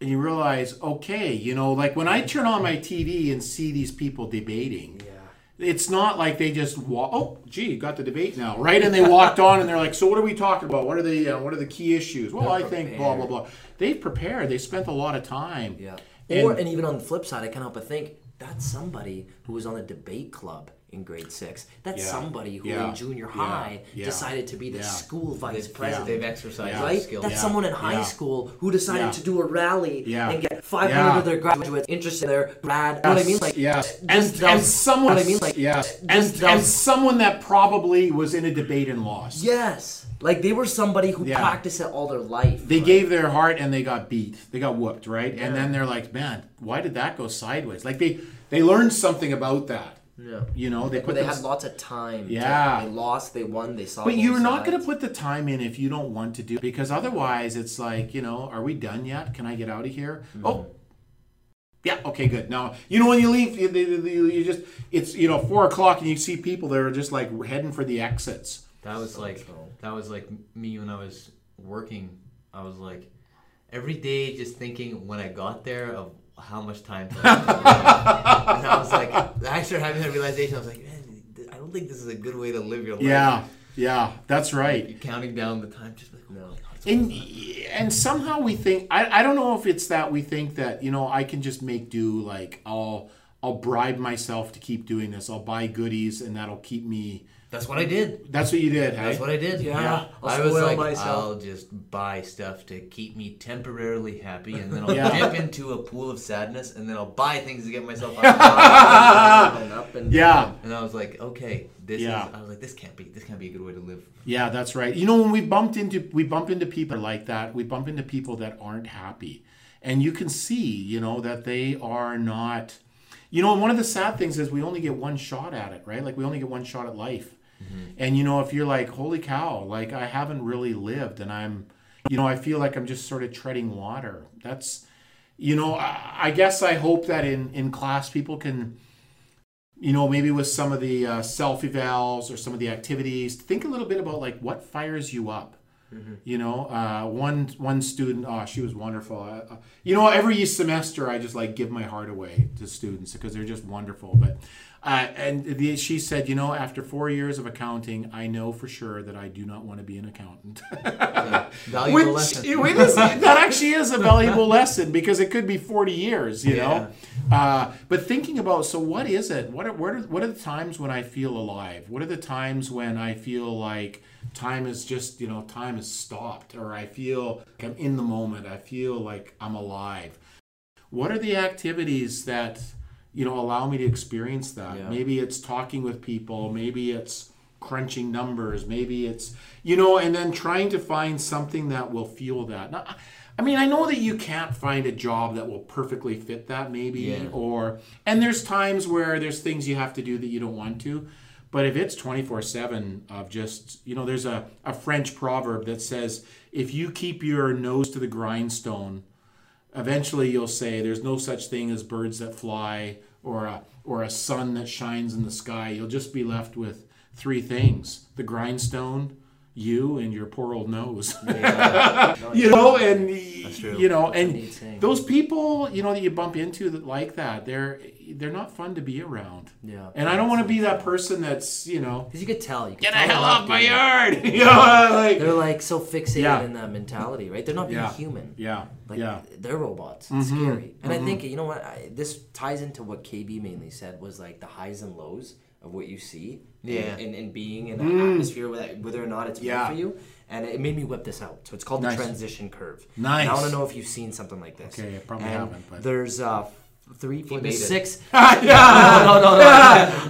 And you realize, okay, you know, like when I turn on my TV and see these people debating, Yeah. it's not like they just walk. Oh, gee, got the debate now, right? And they walked on, and they're like, "So what are we talking about? What are the uh, what are the key issues?" Well, I think blah blah blah. They've prepared. They spent a lot of time. Yeah. And- or and even on the flip side, I can't help but think that's somebody who was on the debate club in grade six. That's Yeah. somebody who Yeah. in junior high Yeah. decided to be the Yeah. school vice They've, president. they've exercised Yeah. those Right? skills. That's Yeah. someone in high Yeah. school who decided Yeah. to do a rally Yeah. and get 500 Yeah. of their graduates interested in their grad. You know what I mean? Like, yeah, and, that and was- someone, what I mean? Like, yeah, and, that and someone that probably was in a debate and lost. yes. Like they were somebody who Yeah. practiced it all their life. They right? gave their heart and they got beat. They got whooped, right? And then they're like, "Man, why did that go sideways?" Like they they learned something about that. Yeah. You know, they But put they them- had lots of time. to- Yeah. they lost, they won, they saw. But you're not going to put the time in if you don't want to do it because otherwise it's like, you know, are we done yet? Can I get out of here? Mm-hmm. Oh, yeah, okay, good. Now, you know, when you leave, you, you, you you just, it's, you know, four o'clock and you see people that are just like heading for the exits. That was like that was like me when I was working. I was like every day just thinking when I got there of how much time. till I was gone. and I was like, I started having that realization. I was like, man, I don't think this is a good way to live your life. Yeah, yeah, that's right. You're counting down the time. Just like, No. my God, it's And, and somehow we think, I, I don't know if it's that we think that, you know, I can just make do, like, I'll, I'll bribe myself to keep doing this. I'll buy goodies and that'll keep me. That's what I did. That's what you did, hey? That's what I did. Yeah. I'll I was like, myself. I'll just buy stuff to keep me temporarily happy, and then I'll Yeah. dip into a pool of sadness, and then I'll buy things to get myself <laughs> out. and up and Yeah. and I was like, okay, this Yeah. is. I was like, this can't be. This can't be a good way to live. Yeah, that's right. You know, when we bumped into we bump into people like that, we bump into people that aren't happy. And you can see, you know, that they are not you know, one of the sad things is we only get one shot at it, right? Like we only get one shot at life. And you know, if you're like, holy cow, like I haven't really lived and I'm you know, I feel like I'm just sort of treading water. That's you know, I, I guess I hope that in in class people can you know, maybe with some of the uh, self evals or some of the activities, think a little bit about like what fires you up. You know, uh, one one student, oh, she was wonderful. Uh, uh, you know, every semester I just like give my heart away to students because they're just wonderful. But uh, and the, she said, you know, after four years of accounting, I know for sure that I do not want to be an accountant. <laughs> Valuable Which lesson. it is, that actually is a valuable lesson because it could be 40 years, you know. Uh, but thinking about so what is it? What are, what are what are the times when I feel alive? What are the times when I feel like time is just you know time has stopped, or I feel like I'm in the moment. I feel like I'm alive. What are the activities that you know allow me to experience that? Yeah. Maybe it's talking with people. Maybe it's crunching numbers. Maybe it's you know, and then trying to find something that will fuel that. Now, I mean, I know that you can't find a job that will perfectly fit that, maybe, Yeah. or and there's times where there's things you have to do that you don't want to. But if it's 24 7 of just, you know, there's a, a French proverb that says, if you keep your nose to the grindstone, eventually you'll say there's no such thing as birds that fly or a, or a sun that shines in the sky. You'll just be left with three things the grindstone, you, and your poor old nose. <laughs> you know, and true. you know, and those people, you know, that you bump into that like that, they're they're not fun to be around. Yeah. And I don't want to be that person that's, you know, Because you could tell. You could get the hell they're off my yard. <laughs> you know, like They're like so fixated Yeah. in that mentality, right? They're not being Yeah. human. yeah, Like yeah, they're robots. It's mm-hmm. scary. And I mm-hmm. think you know what? I, this ties into what KB mainly said was like the highs and lows of what you see. Yeah. And, and, and being in an atmosphere where that, whether or not it's Yeah. meant for you. And it made me whip this out. So it's called Nice. the transition curve. Nice. And I want to know if you've seen something like this. Okay, I probably And haven't, but- there's uh, three, four, made six. <laughs> yeah. no, no, no.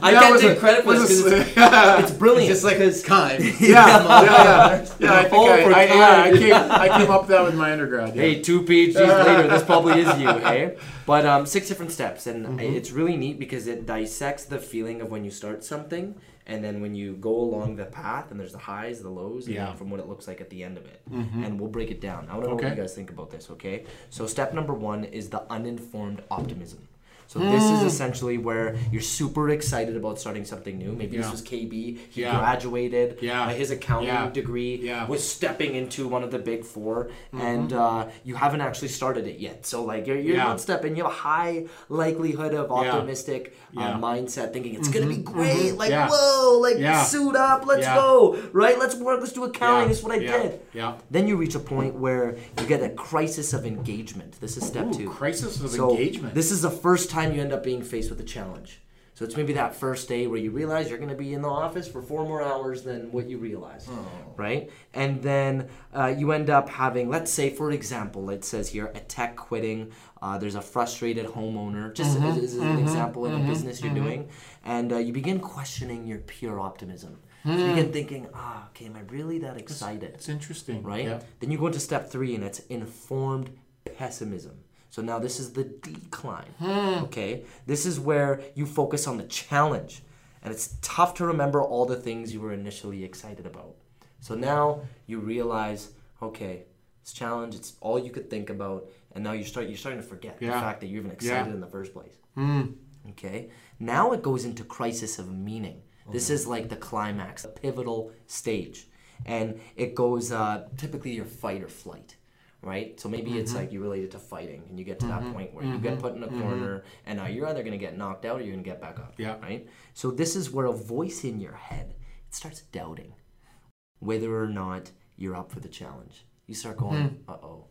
I That can't take credit for this because it's, <laughs> it's brilliant. Just like his <laughs> kind. yeah, yeah, yeah. Yeah, I think All I, I, yeah, I came, I came up with that with my undergrad. Yeah. Hey, two PhDs later, this probably is you, eh? But um, six different steps, and Mm-hmm. it's really neat because it dissects the feeling of when you start something, and then when you go along the path, and there's the highs, the lows, Yeah. from what it looks like at the end of it. Mm-hmm. And we'll break it down. I want to know what Okay. you guys think about this, okay? So step number one is the uninformed optimism. So this is essentially where you're super excited about starting something new. Maybe this Yeah. was KB. He Yeah. graduated. Yeah. uh, his accounting Yeah. degree Yeah. was stepping into one of the big 4 and uh, you haven't actually started it yet. So like you're, you're one step in, you have a high likelihood of optimistic uh, mindset, thinking it's gonna be great. Like whoa, like suit up, let's go, right? Let's work, let's do accounting. This is what I did. Yeah. Then you reach a point where you get a crisis of engagement. This is step Ooh, two. crisis of So engagement. this is the first time you end up being faced with a challenge. So it's maybe that first day where you realize you're going to be in the office for four more hours than what you realized, right? And then uh, you end up having, let's say, for example, it says here a tech quitting. Uh, there's a frustrated homeowner, just as, as an example of a business you're doing, and uh, you begin questioning your pure optimism. So you begin thinking, ah, okay, am I really that excited? It's interesting, right? Yeah. Then you go into step three, and it's informed pessimism. So now this is the decline. Okay, this is where you focus on the challenge, and it's tough to remember all the things you were initially excited about. So now you realize, okay, this challenge, it's all you could think about, and now you start you're starting to forget the fact that you're even excited Yeah. in the first place. Okay. Now it goes into crisis of meaning. This is like the climax, the pivotal stage, and it goes uh, typically your fight or flight, right? So maybe it's like you relate it to fighting, and you get to that point where you get put in a corner, and now you're either gonna get knocked out or you're gonna get back up. Yeah. Right. So this is where a voice in your head it starts doubting whether or not you're up for the challenge. You start going, uh oh,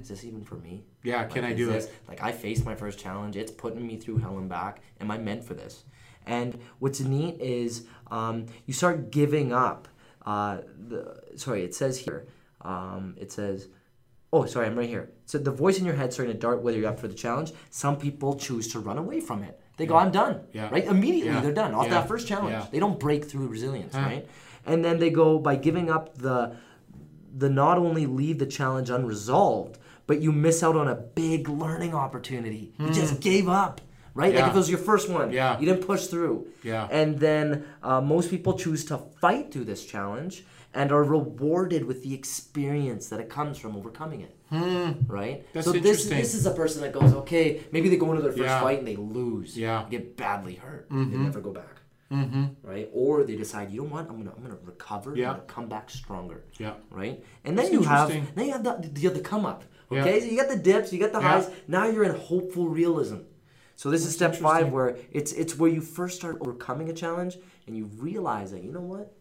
is this even for me? Yeah, can I do this- it? Like I faced my first challenge. It's putting me through hell and back. Am I meant for this? And what's neat is um, you start giving up. Uh, the sorry, it says here. Um, it says, oh, sorry, I'm right here. So the voice in your head starting to dart whether you're up for the challenge. Some people choose to run away from it. They go, I'm done. Yeah. Right? Immediately Yeah. they're done off that first challenge. Yeah. They don't break through resilience, right? And then they go by giving up the the not only leave the challenge unresolved, but you miss out on a big learning opportunity. You just gave up, right? Like Hmm. If it was your first one, Yeah. you didn't push through. Yeah. And then uh, most people choose to fight through this challenge and are rewarded with the experience that it comes from overcoming it. Right? Hmm. That's so this this is a person that goes, okay, maybe they go into their first Yeah. fight and they lose. Yeah. Mm-hmm. Get badly hurt. They never go back. Mm-hmm. Right? Or they decide, you know what, I'm gonna I'm gonna recover, Yeah. I'm gonna come back stronger Yeah. right? And then That's you have then you have the, the, the come up. Yeah. Okay, so you got the dips, you got the Yeah. highs. Now you're in hopeful realism. So this is step five, where it's it's where you first start overcoming a challenge and you realize that you know what,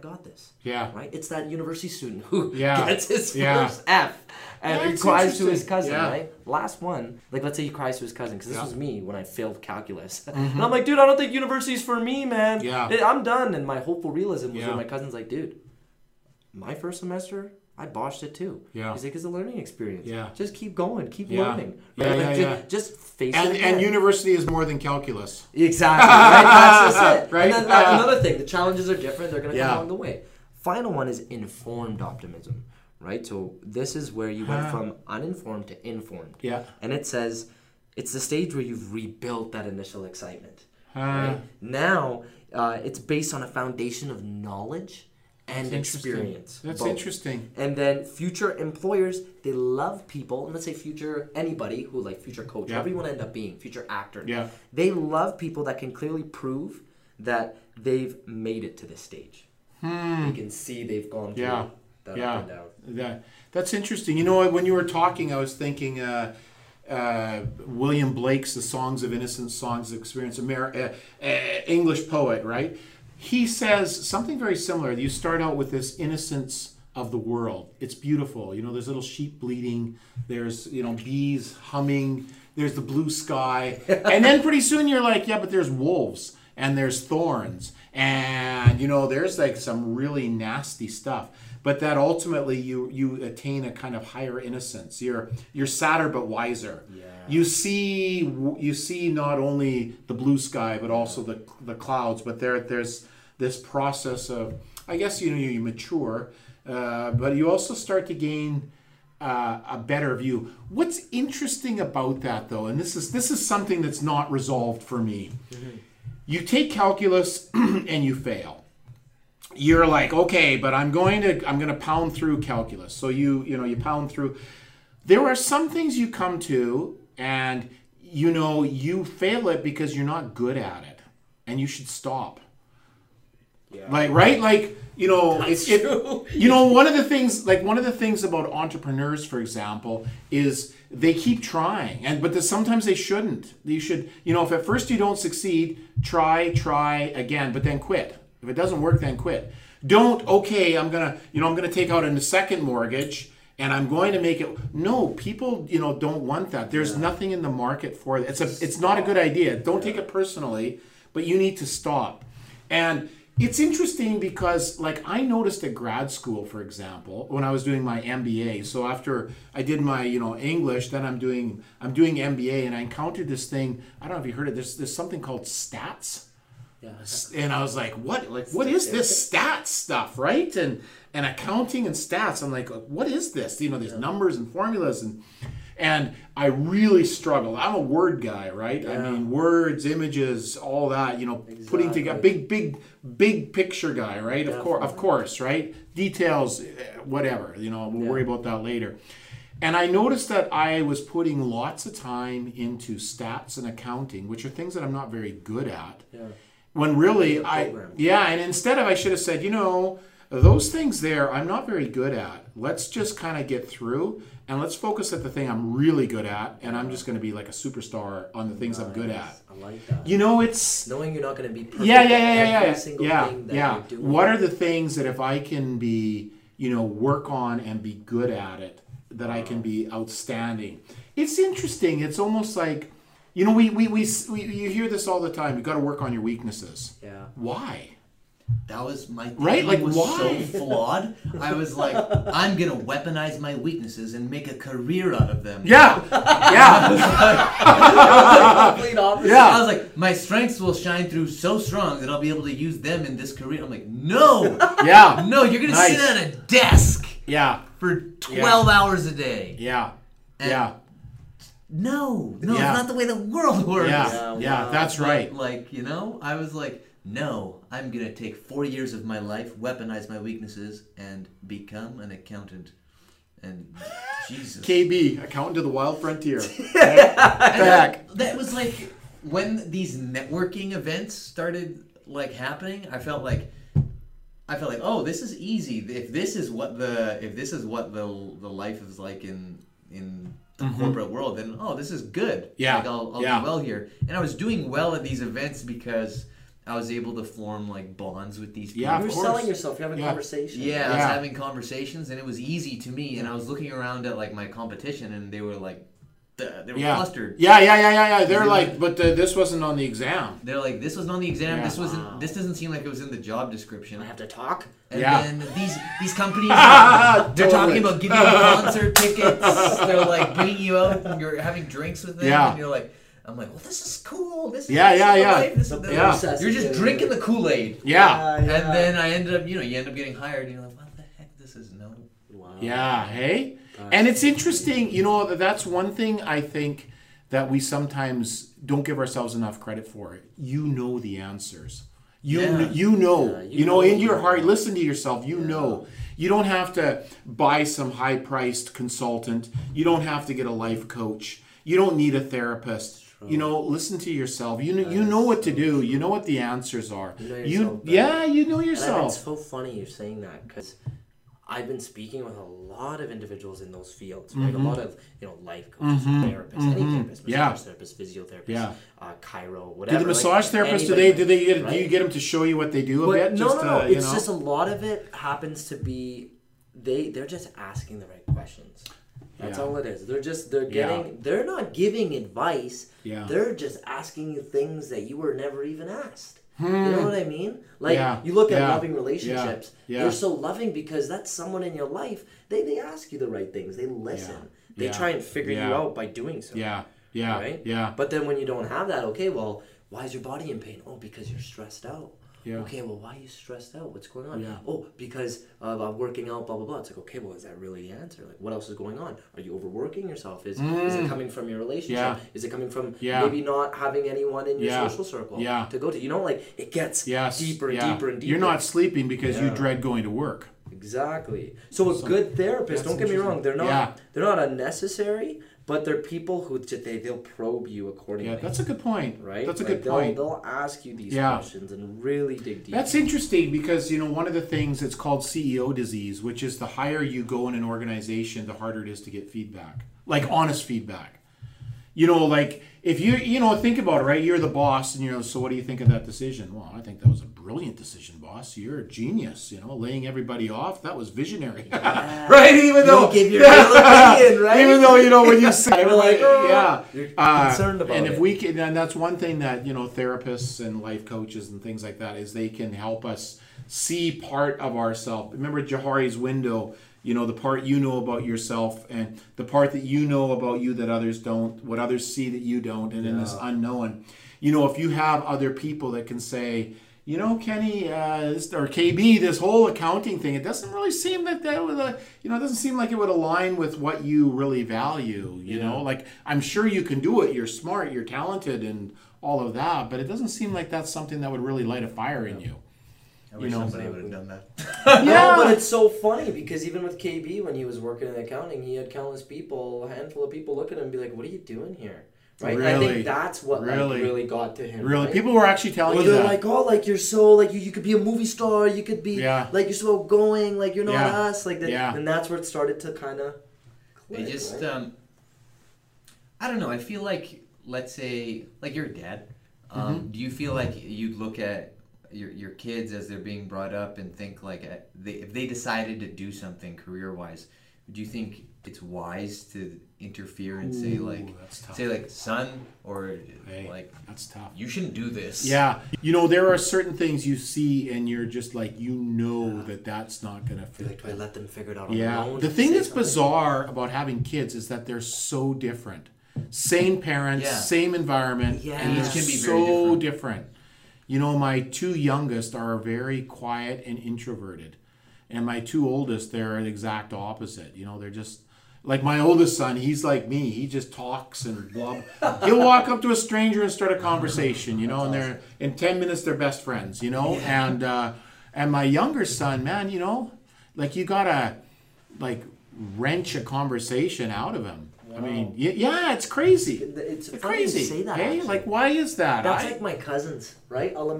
got this. Yeah. Right? It's that university student who <laughs> Yeah. gets his Yeah. first F and he cries to his cousin, Yeah. right? Last one, like let's say he cries to his cousin, because this Yeah. Mm-hmm. was me when I failed calculus. <laughs> and I'm like, dude, I don't think university's for me, man. Yeah. I'm done. And my hopeful realism was Yeah. when my cousin's like, dude, my first semester, I botched it too. Yeah. He's like, it's a learning experience. Yeah. Just keep going, keep Yeah. learning. Yeah, Right? yeah, Like, yeah. Just face And it. and university is more than calculus. Exactly. Right? <laughs> That's just it. Right? And then uh, another thing, the challenges are different. They're going to Yeah. come along the way. Final one is informed optimism, right? So this is where you went from uninformed to informed. Yeah. And it says it's the stage where you've rebuilt that initial excitement. Right? Now uh, it's based on a foundation of knowledge and That's experience. That's both. interesting. And then future employers, they love people, and let's say future anybody who like future coach, Yeah. whoever you want to end up being, future actor. Yeah. They love people that can clearly prove that they've made it to this stage. Hmm. They can see they've gone through. Yeah. that Yeah. up and down. That that's interesting. You know? When you were talking, I was thinking uh, uh, William Blake's "The Songs of Innocence," songs of experience, Amer- uh, uh, English poet, right? He says something very similar. You start out with this innocence of the world. It's beautiful. You know, there's little sheep bleating. There's you know bees humming. There's the blue sky, and then pretty soon you're like, yeah, but there's wolves and there's thorns and you know there's like some really nasty stuff but that ultimately you you attain a kind of higher innocence you're you're sadder but wiser Yeah. you see you see not only the blue sky but also the the clouds but there there's this process of i guess you know you mature uh, but you also start to gain uh, a better view. What's interesting about that though and this is this is something that's not resolved for me. You take calculus <clears throat> and you fail. You're like okay but i'm going to i'm going to pound through calculus. So you you know you pound through. There are some things you come to and you know you fail it because you're not good at it and you should stop Yeah. like right like you know That's it's it, you know one of the things like one of the things about entrepreneurs for example is they keep trying and but the, sometimes they shouldn't you should you know if at first you don't succeed try try again but then quit if it doesn't work then quit don't okay i'm gonna you know i'm gonna take out a second mortgage and I'm going to make it. No, people, you know, don't want that. There's nothing in the market for it. It's a, it's not a good idea. Don't take it personally, but you need to stop. And it's interesting because, like, I noticed at grad school, for example, when I was doing my MBA. So after I did my, you know, English, then I'm doing I'm doing MBA, and I encountered this thing. I don't know if you heard it. There's there's something called stats Yeah. and I was like, "What? Like what is this stats stuff, right?" And and accounting and stats. I'm like, "What is this?" You know, these numbers and formulas and and I really struggled. I'm a word guy, right? I mean, words, images, all that. You know, putting together big, big, big picture guy, right? Of course, of course, right? Details, eh, whatever. You know, we'll worry about that later. And I noticed that I was putting lots of time into stats and accounting, which are things that I'm not very good at Yeah. when really I program. yeah, and instead of I should have said, you know, those things there I'm not very good at. Let's just kind of get through and let's focus at the thing I'm really good at, and I'm just going to be like a superstar on the things I'm good at. I like that. You know, it's Knowing you're not going to be perfect yeah, yeah, yeah, yeah, every yeah, single yeah, thing that yeah. you're doing. What are the things that if I can be, you know, work on and be good at it, that I can uh-huh. be outstanding? It's interesting. It's almost like, you know, we we, we, we you hear this all the time. You've got to work on your weaknesses. Yeah. Why? That was my thinking Right? Like, was why? so flawed. I was like, I'm gonna weaponize my weaknesses and make a career out of them. Yeah, <laughs> yeah, <laughs> Complete opposite. Yeah. I was like, my strengths will shine through so strong that I'll be able to use them in this career. I'm like, no, <laughs> yeah, no, you're gonna Nice. sit at a desk yeah, for 12 hours a day. yeah, And- yeah, No, no, Yeah. it's not the way the world works. yeah, Yeah, yeah. That's right. Like, you know, I was like, no, I'm gonna take four years of my life, weaponize my weaknesses, and become an accountant. And <laughs> Jesus. KB, accountant to the wild frontier. <laughs> Back. That, that was like when these networking events started like happening. I felt like I felt like, oh, this is easy. If this is what the if this is what the the life is like in in the corporate world, then oh, this is good. Mm-hmm. Yeah, like I'll, I'll yeah. do well here. And I was doing well at these events because I was able to form like bonds with these people. Yeah, You're course. selling yourself. You're having Yeah. conversation. Yeah, I was having conversations, and it was easy to me. And I was looking around at like my competition, and they were like, th- they were Yeah, clustered. yeah, yeah, yeah, yeah, yeah. They're They like, were- but uh, this wasn't on the exam. They're like, this wasn't on the exam. Yeah. This wasn't. Wow. This doesn't seem like it was in the job description. I have to talk. And Yeah. then these these companies, <laughs> they're talking about giving you concert tickets. They're like bringing you out, and you're having drinks with them, Yeah. and you're like, I'm like, well, this is cool. This is Yeah, this yeah, the yeah. life. This is The the- Yeah. process You're just doing drinking the Kool Aid. Yeah, yeah. And then I ended up, you know, you end up getting hired, and you're like, what the heck? This is no. Wow. yeah. Hey, and it's interesting. You know, that's one thing I think that we sometimes don't give ourselves enough credit for. You know the answers. You Yeah. you know. Yeah, you, you know, know. in your heart. Listen to yourself. You know. You don't have to buy some high-priced consultant. You don't have to get a life coach. You don't need a therapist. You know, listen to yourself. You know, you know what to do. You know what the answers are. You know You, yeah, you know yourself. it's so funny you're saying that because I've been speaking with a lot of individuals in those fields, right? A lot of you know life coaches, therapists, any therapist, Mm-hmm. Yeah. massage therapist, physiotherapist, Yeah. uh, chiro, Do whatever. the like, massage therapists do they do they get do you get them to show you what they do a But bit? no, just no, no. you it's know? just a lot of it happens to be they they're just asking the right questions. That's Yeah. all it is. They're just they're Yeah. getting they're not giving advice. Yeah. They're just asking you things that you were never even asked. You know what I mean? Like Hmm. Yeah. you look at Yeah. loving relationships. Yeah. They're so loving because that's someone in your life. They they ask you the right things. They listen. Yeah. They Yeah. try and figure you out by doing so. yeah, yeah, Right? yeah, But then when you don't have that, okay, well, why is your body in pain? Oh, because you're stressed out. Yeah. Okay, well, why are you stressed out? What's going on? Yeah. Oh, because of uh, working out, blah, blah, blah. It's like, okay, well, is that really the answer? Like, what else is going on? Are you overworking yourself? Is, is it coming from your relationship? Mm. Yeah. Is it coming from Yeah. maybe not having anyone in your Yeah. social circle Yeah. to go to? You know, like, it gets yes, deeper and deeper and deeper. You're not sleeping because you dread going to work. Exactly. So a good therapist, don't get me wrong, they're not they're not unnecessary, but they're people who they they'll probe you accordingly. Yeah, that's a good point. right? That's a Like, good they'll, point. They'll ask you these Yeah. questions and really dig deep. That's interesting because you know one of the things it's called CEO disease, which is the higher you go in an organization, the harder it is to get feedback, like honest feedback. You know, like if you you know think about it, right? You're the boss, and you know. So what do you think of that decision? Well, I think that was a brilliant decision, boss. You're a genius. You know, laying everybody off. That was visionary, <laughs> right? Even though give your <laughs> opinion, right? Even though you know when you <laughs> say You're like, oh, yeah, you're Uh, concerned about and if we can, and that's one thing that you know therapists and life coaches and things like that is they can help us see part of ourselves. Remember Johari's window. You know the part you know about yourself, and the part that you know about you that others don't, what others see that you don't, and in this unknown. You know, if you have other people that can say, you know, Kenny, uh, this, or KB, this whole accounting thing, it doesn't really seem that that would, uh, you know, it doesn't seem like it would align with what you really value. You know, like I'm sure you can do it. You're smart, you're talented, and all of that, but it doesn't seem like that's something that would really light a fire in you. I wish know, somebody would have done that. <laughs> No, but it's so funny because even with KB, when he was working in accounting, he had countless people, a handful of people look at him and be like, "What are you doing here?" Right? And I think that's what Really? like really got to him. Really, right? people were actually telling Or you they're that. like, oh, like you're so like you, you could be a movie star, you could be Yeah. like you're so outgoing, like you're not Yeah. us, like that, Yeah. and that's where it started to kind of. It just, um, I don't know. I feel like, let's say, like you're a dad. Um, Mm-hmm. Do you feel like you'd look at your, your kids as they're being brought up and think like, uh, they, if they decided to do something career wise, do you think it's wise to interfere and say Ooh, like, that's say like, son, or Hey, like, that's tough. you shouldn't do this. Yeah, you know there are certain things you see, and you're just like you know that that's not gonna fit. Like, do I let them figure it out on Yeah. their own? The thing that's something? bizarre about having kids is that they're so different. Same parents, Yeah. same environment, Yeah. and Each they're can be so very different. different. You know, my two youngest are very quiet and introverted, and my two oldest they're the exact opposite. You know, they're just like my oldest son. He's like me. He just talks and blah. He'll walk up to a stranger and start a conversation. You know, and they're in ten minutes they're best friends. You know, and uh, and my younger son, man, you know, like you gotta like wrench a conversation out of him. I mean, y- yeah, it's crazy. It's It's crazy. you say that. hey, actually. like why is that? That's I- like my cousins, right? Alla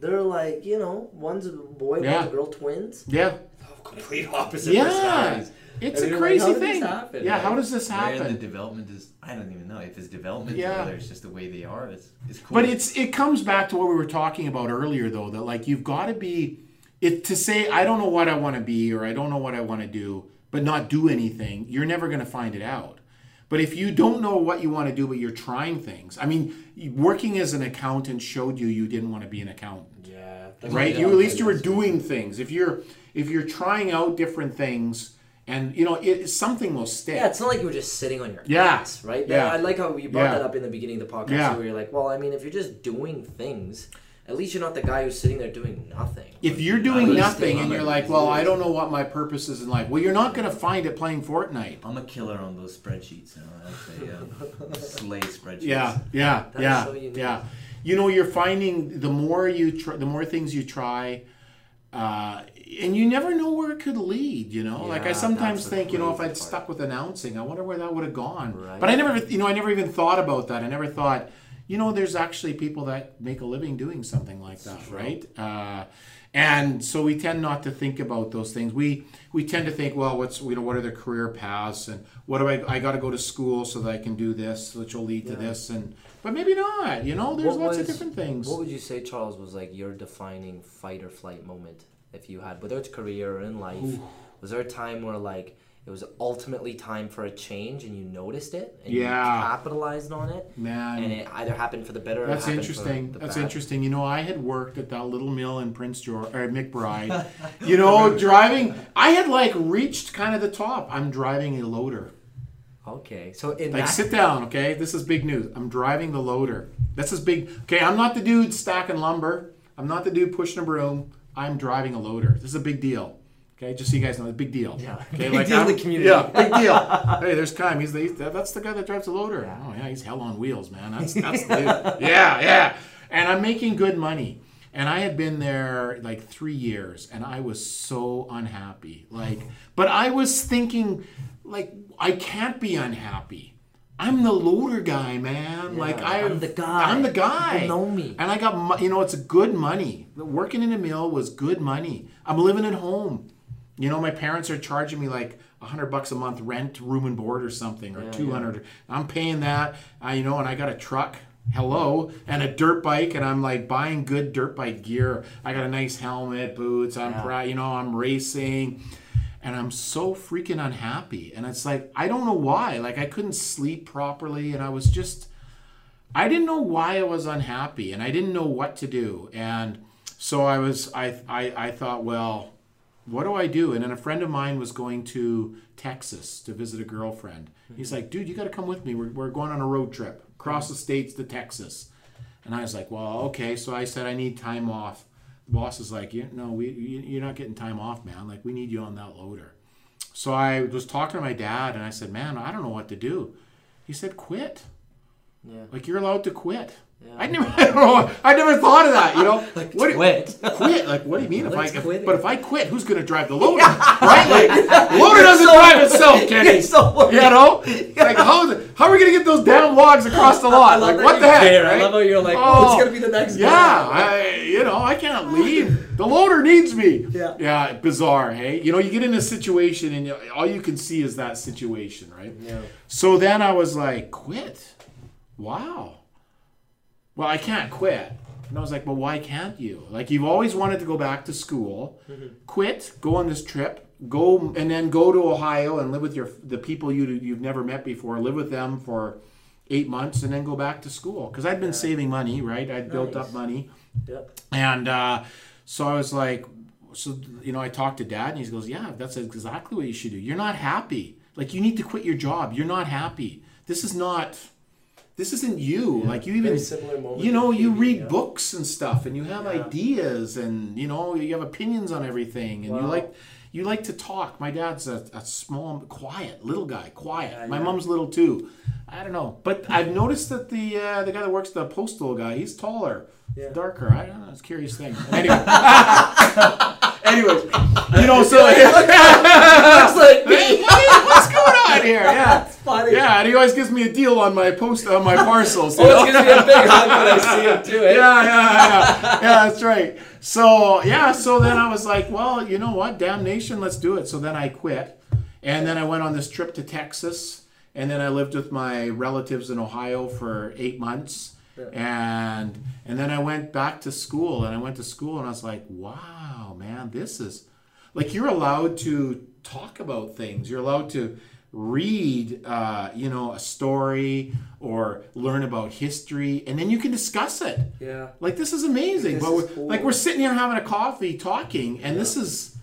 They're like, you know, one's a boy, Yeah. one's a girl, twins. yeah, Complete opposite yeah. personalities. It's And a you're like, crazy how did this thing. happen, yeah, right? how does this happen? Where the development is, I don't even know if it's development Yeah. or whether it's just the way they are. It's, it's cool. But it's it comes back to what we were talking about earlier, though. That like you've got to be it to say I don't know what I want to be or I don't know what I want to do, but not do anything. You're never going to find it out. But if you don't know what you want to do, but you're trying things, I mean, working as an accountant showed you you didn't want to be an accountant. Yeah. right you at least you were doing things if you're if you're trying out different things and you know it something will stick Yeah, it's not like you were just sitting on your Yeah. ass, right? Yeah. I like how you brought Yeah. that up in the beginning of the podcast, Yeah. where you're like, well, I mean, if you're just doing things, at least you're not the guy who's sitting there doing nothing. if you're doing nothing and you're like well i don't know what my purpose is in life well you're not going to find it playing fortnite I'm a killer on those spreadsheets. You know, that's a um, slay spreadsheets. yeah yeah That is yeah so yeah you know you're finding the more you try the more things you try uh, and you never know where it could lead, you know. like I sometimes think, you know, if I'd part. stuck with announcing, I wonder where that would have gone. Right. But I never, you know, I never even thought about that. I never thought, you know, there's actually people that make a living doing something like that, right? Uh, and so we tend not to think about those things. We we tend to think, well, what's you know, what are the career paths, and what do I? I got to go to school so that I can do this, which will lead to this, and but maybe not. You know, there's What lots of different things. What would you say, Charles, was like your defining fight or flight moment if you had, whether it's career or in life? Was there a time where like it was ultimately time for a change and you noticed it and Yeah. you capitalized on it, Man, and it either happened for the better That's interesting. That's bad? interesting. You know, I had worked at that little mill in Prince George or McBride. <laughs> you know, driving. I had like reached kind of the top. I'm driving a loader. Okay, so in Like, that, sit down, okay? This is big news. I'm driving the loader. This is big. Okay, I'm not the dude stacking lumber. I'm not the dude pushing a broom. I'm driving a loader. This is a big deal. Okay, just so you guys know, it's a big deal. Yeah. Okay, Big deal in the community. Yeah, big deal. <laughs> hey, there's Kyle. He's the, he's, that's the guy that drives the loader. Yeah. Oh yeah, he's hell on wheels, man. That's <laughs> that's the dude. Yeah, yeah. And I'm making good money. And I had been there like three years, and I was so unhappy. Like, but I was thinking, like, I can't be unhappy. I'm the loader guy, man. like I, I'm the guy. I'm the guy. People know me. And I got, you know, it's good money. Working in a mill was good money. I'm living at home. You know, my parents are charging me like a hundred bucks a month rent, room and board, or something, or Yeah, two hundred. I'm paying that. Uh, you know, and I got a truck. Hello, and a dirt bike, and I'm like buying good dirt bike gear. I got a nice helmet, boots. I'm Yeah. proud. You know, I'm racing, and I'm so freaking unhappy. And it's like I don't know why. Like I couldn't sleep properly, and I was just. I didn't know why I was unhappy and I didn't know what to do. And so I was I I, I thought, well, what do I do? And then a friend of mine was going to Texas to visit a girlfriend. He's like, dude, you got to come with me. We're, we're going on a road trip across the states to Texas. And I was like, well, okay. So I said, I need time off. The boss is like, you, no, we, you, you're not getting time off, man. Like, we need you on that loader. So I was talking to my dad and I said, man, I don't know what to do. He said, quit. Yeah. Like you're allowed to quit. Yeah. I never, I, don't know, I never thought of that. You know, <laughs> Like, what quit. <laughs> quit. Like, what do you mean? If I, if, but if I quit, who's going to drive the loader? <laughs> right? Like, loader doesn't so- drive itself, Kenny. So. You know, like how, how are we going to get those damn logs across the lot? Like, what the heck? care. I right? love how you're like, Oh, oh, it's gonna be the next Yeah, guy. I, you know, I can't leave. The loader needs me. Yeah. Yeah, bizarre, hey? You know, you get in a situation and you, all you can see is that situation, right? Yeah. So then I was like, quit. Wow. Well, I can't quit. And I was like, well, why can't you? Like, you've always wanted to go back to school, quit, go on this trip, go, and then go to Ohio and live with your the people you you've never met before, live with them for eight months, and then go back to school. Because I'd been saving money, right? I'd built up money. Yep. And uh, so I was like, so you know, I talked to dad, and he goes, "Yeah, that's exactly what you should do. You're not happy. Like you need to quit your job. You're not happy. This is not. This isn't you. Like you even, Very similar moment you know, you TV, read yeah. books and stuff, and you have Yeah. ideas, and you know, you have opinions on everything, and you like." You like to talk. My dad's a, a small, quiet little guy. Quiet. Yeah, My yeah. mom's little too. I don't know, but I've noticed that the uh, the guy that works the postal guy, he's taller, Yeah. darker. I don't know. It's a curious thing. <laughs> Anyway, anyways, you know, so Looks like <laughs> me. Here? <laughs> Yeah, That's funny. yeah. And he always gives me a deal on my post on my parcels. you Always gives me a big hug when I <laughs> see him too. Eh? yeah, yeah, yeah, yeah. That's right. So yeah, so then I was like, well, you know what? Damnation, let's do it. So then I quit, and then I went on this trip to Texas, and then I lived with my relatives in Ohio for eight months, and and then I went back to school, and I went to school, and I was like, wow, man, this is like you're allowed to talk about things. You're allowed to read, uh, you know, a story or learn about history, and then you can discuss it. Yeah. Like this is amazing. This but is we're, cool. like we're sitting here having a coffee, talking, and this is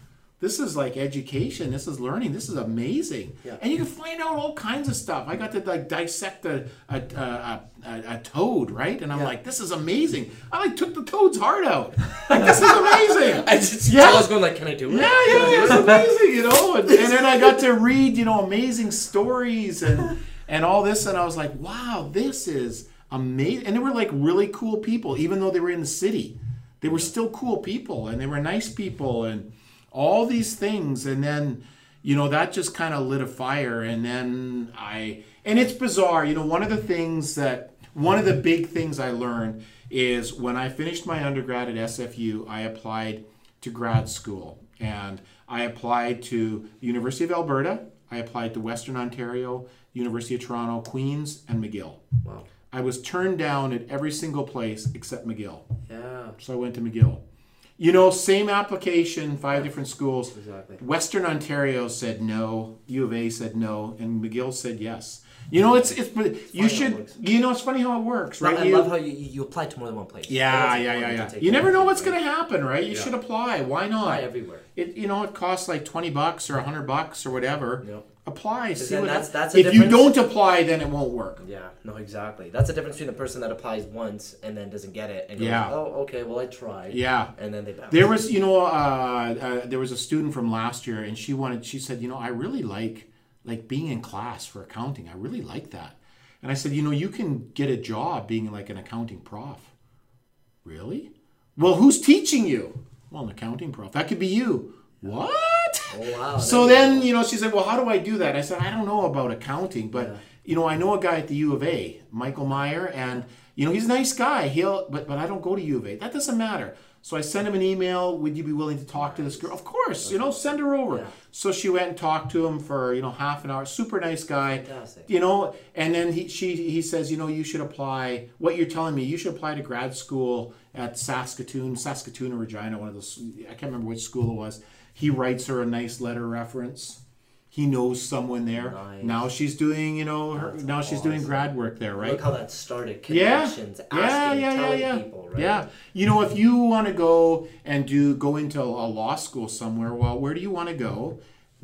this is like education. This is learning. This is amazing. Yeah. And you can find out all kinds of stuff. I got to like dissect a a, a, a, a toad, right? And I'm Yeah. like, this is amazing. I like took the toad's heart out. Like this is amazing. <laughs> I just Yeah. I was going like, can I do it? Yeah, yeah, it's <laughs> amazing, you know. And, and then I got to read, you know, amazing stories and and all this, and I was like, wow, this is amazing. And they were like really cool people, even though they were in the city. They were still cool people, and they were nice people, and all these things. And then, you know, that just kind of lit a fire. And then I, and it's bizarre, you know, one of the things that one of the big things I learned is when I finished my undergrad at SFU, I applied to grad school and I applied to the University of Alberta, I applied to Western Ontario, University of Toronto, Queens, and McGill. Wow. I was turned down at every single place except McGill. Yeah. So I went to McGill. You know, same application, five different schools. Exactly. Western Ontario said no, U of A said no, and McGill said yes. You know, it's it's you how it should you know it's funny how it works, right? I You- love how you, you apply to more than one place. yeah, yeah, yeah, yeah. You never know what's going to happen, right? You Yeah. should apply. Why not? Apply everywhere. It you know it costs like twenty bucks or hundred bucks or whatever. Yep. Apply. See then what that's- that's if you don't apply, then it won't work. Yeah, no, exactly. That's the difference between the person that applies once and then doesn't get it and goes, Yeah. oh, okay, well, I tried. Yeah. And then they bounce. There was, you know, uh, uh, there was a student from last year, and she wanted. She said, you know, I really like like being in class for accounting. I really like that. And I said, you know, you can get a job being like an accounting prof. Really? Well, who's teaching you? Well, an accounting prof. That could be you. What? Oh, wow. So then, you know, she said, "Well, how do I do that?" I said, "I don't know about accounting, but Yeah. you know, I know a guy at the U of A, Michael Meyer, and you know, he's a nice guy. He'll, but but I don't go to U of A. That doesn't matter. So I sent him an email. Would you be willing to talk to this girl? Of course, you know, send her over. Yeah. So she went and talked to him for you know half an hour. Super nice guy. Fantastic. You know, and then he she he says, you know, you should apply. What you're telling me, you should apply to grad school at Saskatoon, Saskatoon or Regina, one of those. I can't remember which school it was. He writes her a nice letter reference. He knows someone there. Nice. Now she's doing, you know, her, now she's doing grad work there, right? Look how that started. Connections, yeah, asking, yeah, yeah, telling yeah. people, right? Yeah, you know, if you want to go and do go into a law school somewhere, well, where do you want to go?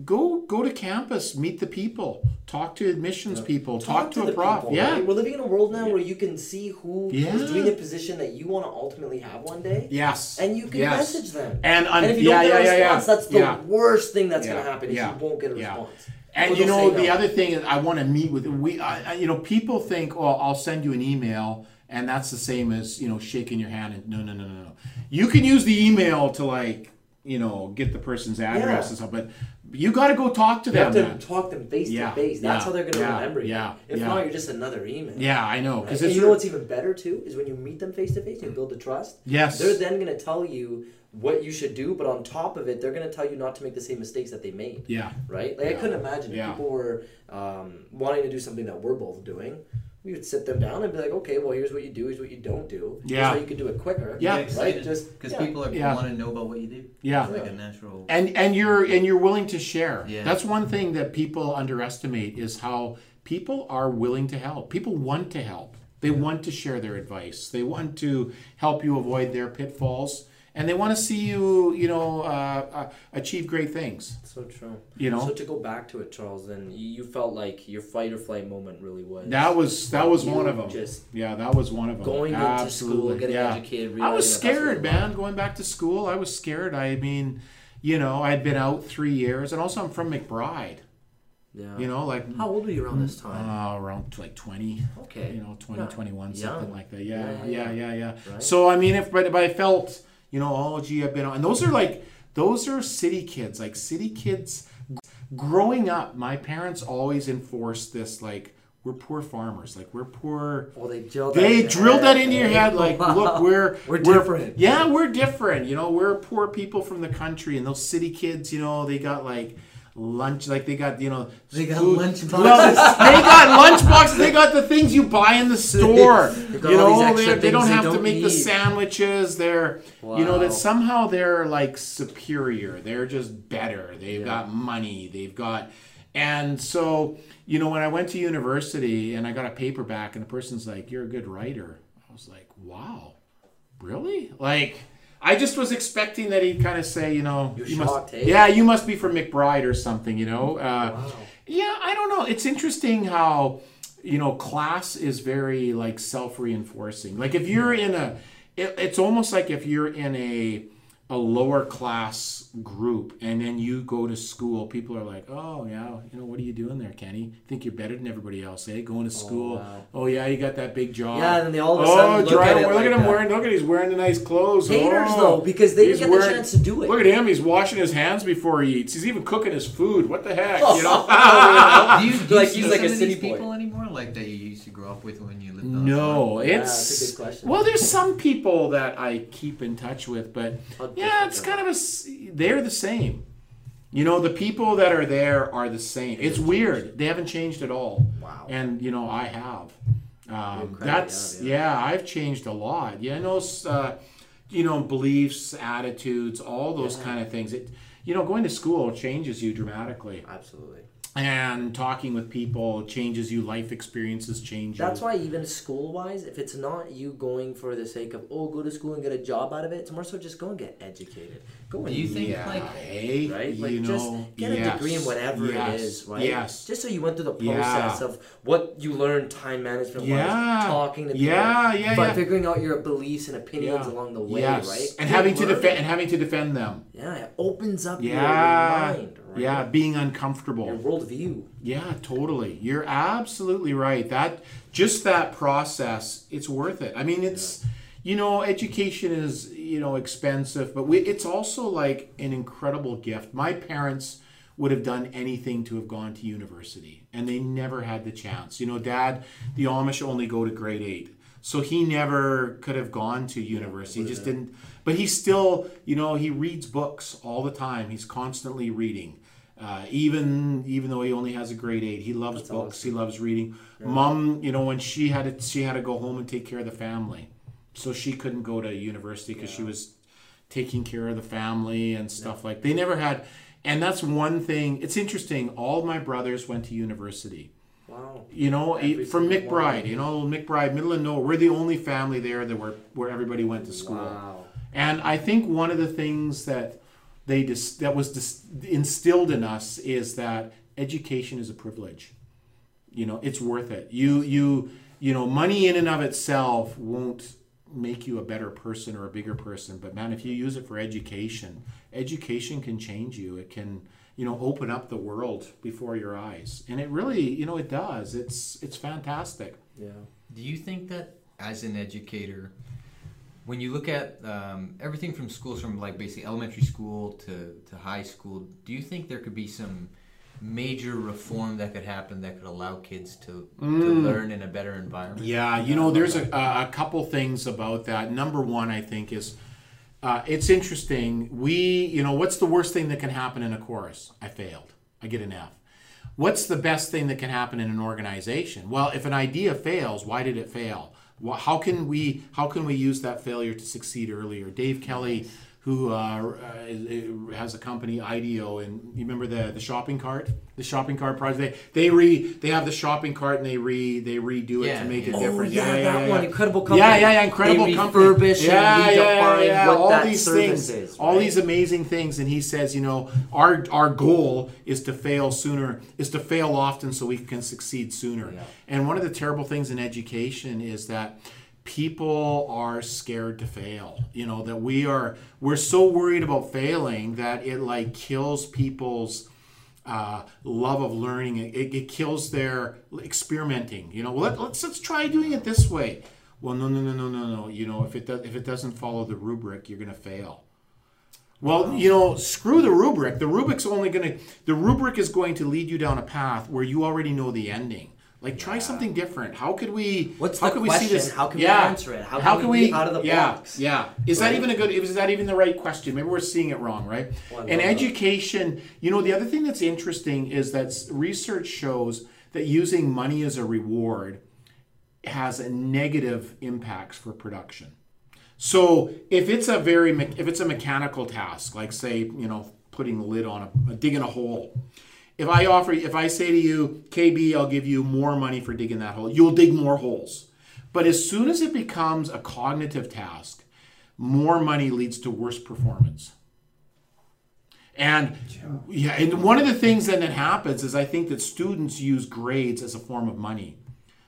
Go go to campus, meet the people, talk to admissions people, talk, to, a prof. people, yeah, right? We're living in a world now where you can see who Yeah. is doing the position that you want to ultimately have one day. yes, And you can yes. message them. And, And if you yeah, don't get a response, yeah. that's the yeah. worst thing that's Yeah, going to happen is yeah, you won't get a yeah. response. And you know the no. other thing is I want to meet with we I, you know people think well I'll send you an email and that's the same as you know shaking your hand and no no no no no you can use the email to like you know get the person's address Yeah. and stuff but you got to go talk to You them You have to talk them face Yeah, to face. That's yeah, how they're going to yeah, remember you. yeah, If not, you're just another email. yeah I know because it's you know what's even better too is when you meet them face to face, you build the trust. Yes. They're then going to tell you what you should do, but on top of it, they're going to tell you not to make the same mistakes that they made. yeah Right? Like I couldn't imagine people were um, wanting to do something that we're both doing. We would sit them down and be like, okay, well, here's what you do, here's what you don't do. Here's Yeah. how you could do it quicker. Yeah. Get Right? Just because yeah. people are Yeah. want to know about what you do. Yeah. It's like a natural. and and you're and you're willing to share Yeah. that's one thing that people underestimate is how people are willing to help people want to help they want to share their advice they want to help you avoid their pitfalls and they want to see you you know uh, uh, achieve great things So true. You know? So to go back to it, Charles, then you you felt like your fight or flight moment really was that was that was one of them just yeah that was one of them going into school, Absolutely. getting yeah. educated. I was that that's what scared, man. Going back to school, I was scared. I mean, you know, I'd been out three years, and also I'm from McBride. Yeah. You know, like How old were you around this time? uh, around like 20, Okay. you know, 20, Yeah. 21, Young. something like that. Yeah, Yeah, yeah, yeah, yeah, yeah. Right. So I mean, if but, but I felt, you know, oh gee, I've been on, and those are like those are city kids, like city kids. Growing up, my parents always enforced this, like we're poor farmers, like we're poor. Well, they drilled. They that drilled that into your head, like, <laughs> look, we're We're different. Yeah, we're different. You know, we're poor people from the country, and those city kids, you know, they got like lunch, like they got, you know, They got food- lunch Well, boxes. they got <laughs> lunch boxes. They got the things you buy in the store. They you know, they, they don't they have to don't make the sandwiches. They're, you know, that somehow they're like superior. They're just better. They've Yeah. got money. They've got, and so you know, when I went to university and I got a paperback, and the person's like, "You're a good writer," I was like, "Wow, really?" Like. I just was expecting that he'd kind of say, you know, You're must, yeah, you must be from McBride or something, you know. Uh, Wow. yeah, I don't know. It's interesting how you know class is very like self-reinforcing. Like if you're in a, it, it's almost like if you're in a a lower class group and then you go to school, people are like, oh yeah, you know what are you doing there, Kenny? Think you're better than everybody else, eh? Going to school. wow. Oh, yeah, you got that big job. Yeah, and then they all of a oh, sudden look dry- at it look like at him that. wearing. Look at he's wearing the nice clothes. Haters oh, though, because they he's didn't get wearing- the chance to do it. Look at him. He's washing his hands before he eats. He's even cooking his food. What the heck? You know? <laughs> do you, do Like you he's like some a city these boy. people anymore, like that you used to grow up with when you lived on No, a farm? Yeah, it's that's a good question. well. There's some people that I keep in touch with, but How yeah, it's kind of a. They're the same. You know, the people that are there are the same. It's weird. They haven't changed at all. Wow. And you know, I have. Um, that's have, yeah. I've changed a lot. Yeah, know. Uh, you know, beliefs, attitudes, all those Yeah. kind of things. It, you know, going to school changes you dramatically, Absolutely. And talking with people changes you. Life experiences change you. That's why even school wise, if it's not you going for the sake of oh go to school and get a job out of it, it's more so just go and get educated. Go and Do you think, yeah, like, hey, right? Like you just know, get a yes, degree in whatever yes, it is, right? Yes. Just so you went through the Yeah. process of what you learned, time management Yeah. wise, talking to people, Yeah, yeah, but yeah. figuring out your beliefs and opinions Yeah. along the way, yes. right? And Keep having to defend and having to defend them. Yeah, it opens up Yeah. your mind, right? Yeah, being uncomfortable. Your worldview. Yeah, totally. You're absolutely right. That just that process, it's worth it. I mean, it's you know, education is you know expensive, but we, it's also like an incredible gift. My parents would have done anything to have gone to university, and they never had the chance. You know, Dad, the Amish only go to grade eight. So he never could have gone to university. he just didn't. But he still, you know, he reads books all the time. He's constantly reading. Uh, even even though he only has a grade eight, he loves That's books. awesome. He loves reading. Mom, you know, when she had to she had to go home and take care of the family, so she couldn't go to university because she was taking care of the family and stuff like. They never had, and that's one thing. It's interesting. All my brothers went to university. Wow. You know, Every from single one. McBride. You know, McBride, middle of nowhere. We're the only family there that were where everybody went to school. Wow. And I think one of the things that they dis- that was dis- instilled in us is that education is a privilege. You know, it's worth it. You you you know, money in and of itself won't make you a better person or a bigger person, but man, if you use it for education, education can change you. It can you know open up the world before your eyes, and it really you know it does. It's it's fantastic. Yeah. Do you think that as an educator, when you look at um, everything from schools, from like basically elementary school to, to high school, do you think there could be some major reform that could happen that could allow kids to, to learn in a better environment? Yeah, you know, there's a, a couple things about that. Number one, I think, is uh, it's interesting. We, you know, what's the worst thing that can happen in a chorus? I failed. I get an F. What's the best thing that can happen in an organization? Well, if an idea fails, why did it fail? How can we how can we use that failure to succeed earlier? Dave Kelley, who uh, uh, has a company IDEO, and you remember the the shopping cart, the shopping cart project. They they re they have the shopping cart and they re they redo it Yeah, to make it Oh, different. yeah, that one, incredible company. Yeah, yeah, yeah, incredible They company. yeah, yeah, yeah, all these things, is, all right? these amazing things. And he says, you know, our our goal is to fail sooner, is to fail often, so we can succeed sooner. Yeah. And one of the terrible things in education is that people are scared to fail. You know that we are we're so worried about failing that it like kills people's uh, love of learning. It, it, kills their experimenting. You know, let, let's let's try doing it this way. Well, no, no, no, no, no, no. You know, if it does, if it doesn't follow the rubric, you're going to fail. Well, you know, screw the rubric. The rubric's only going to the rubric is going to lead you down a path where you already know the ending. Like try something different. How could we What's how the could we question? see this? How can we answer it? How can we be out of the yeah, box? Yeah. Is that even a good is that even the right question? Maybe we're seeing it wrong, right? Well, no. education, you know, the other thing that's interesting is that research shows that using money as a reward has a negative impacts for production. So if it's a very if it's a mechanical task, like say you know putting the lid on a digging a hole, if I offer if I say to you KB, I'll give you more money for digging that hole, you'll dig more holes. But as soon as it becomes a cognitive task, more money leads to worse performance. And yeah, and one of the things then that happens is I think that students use grades as a form of money.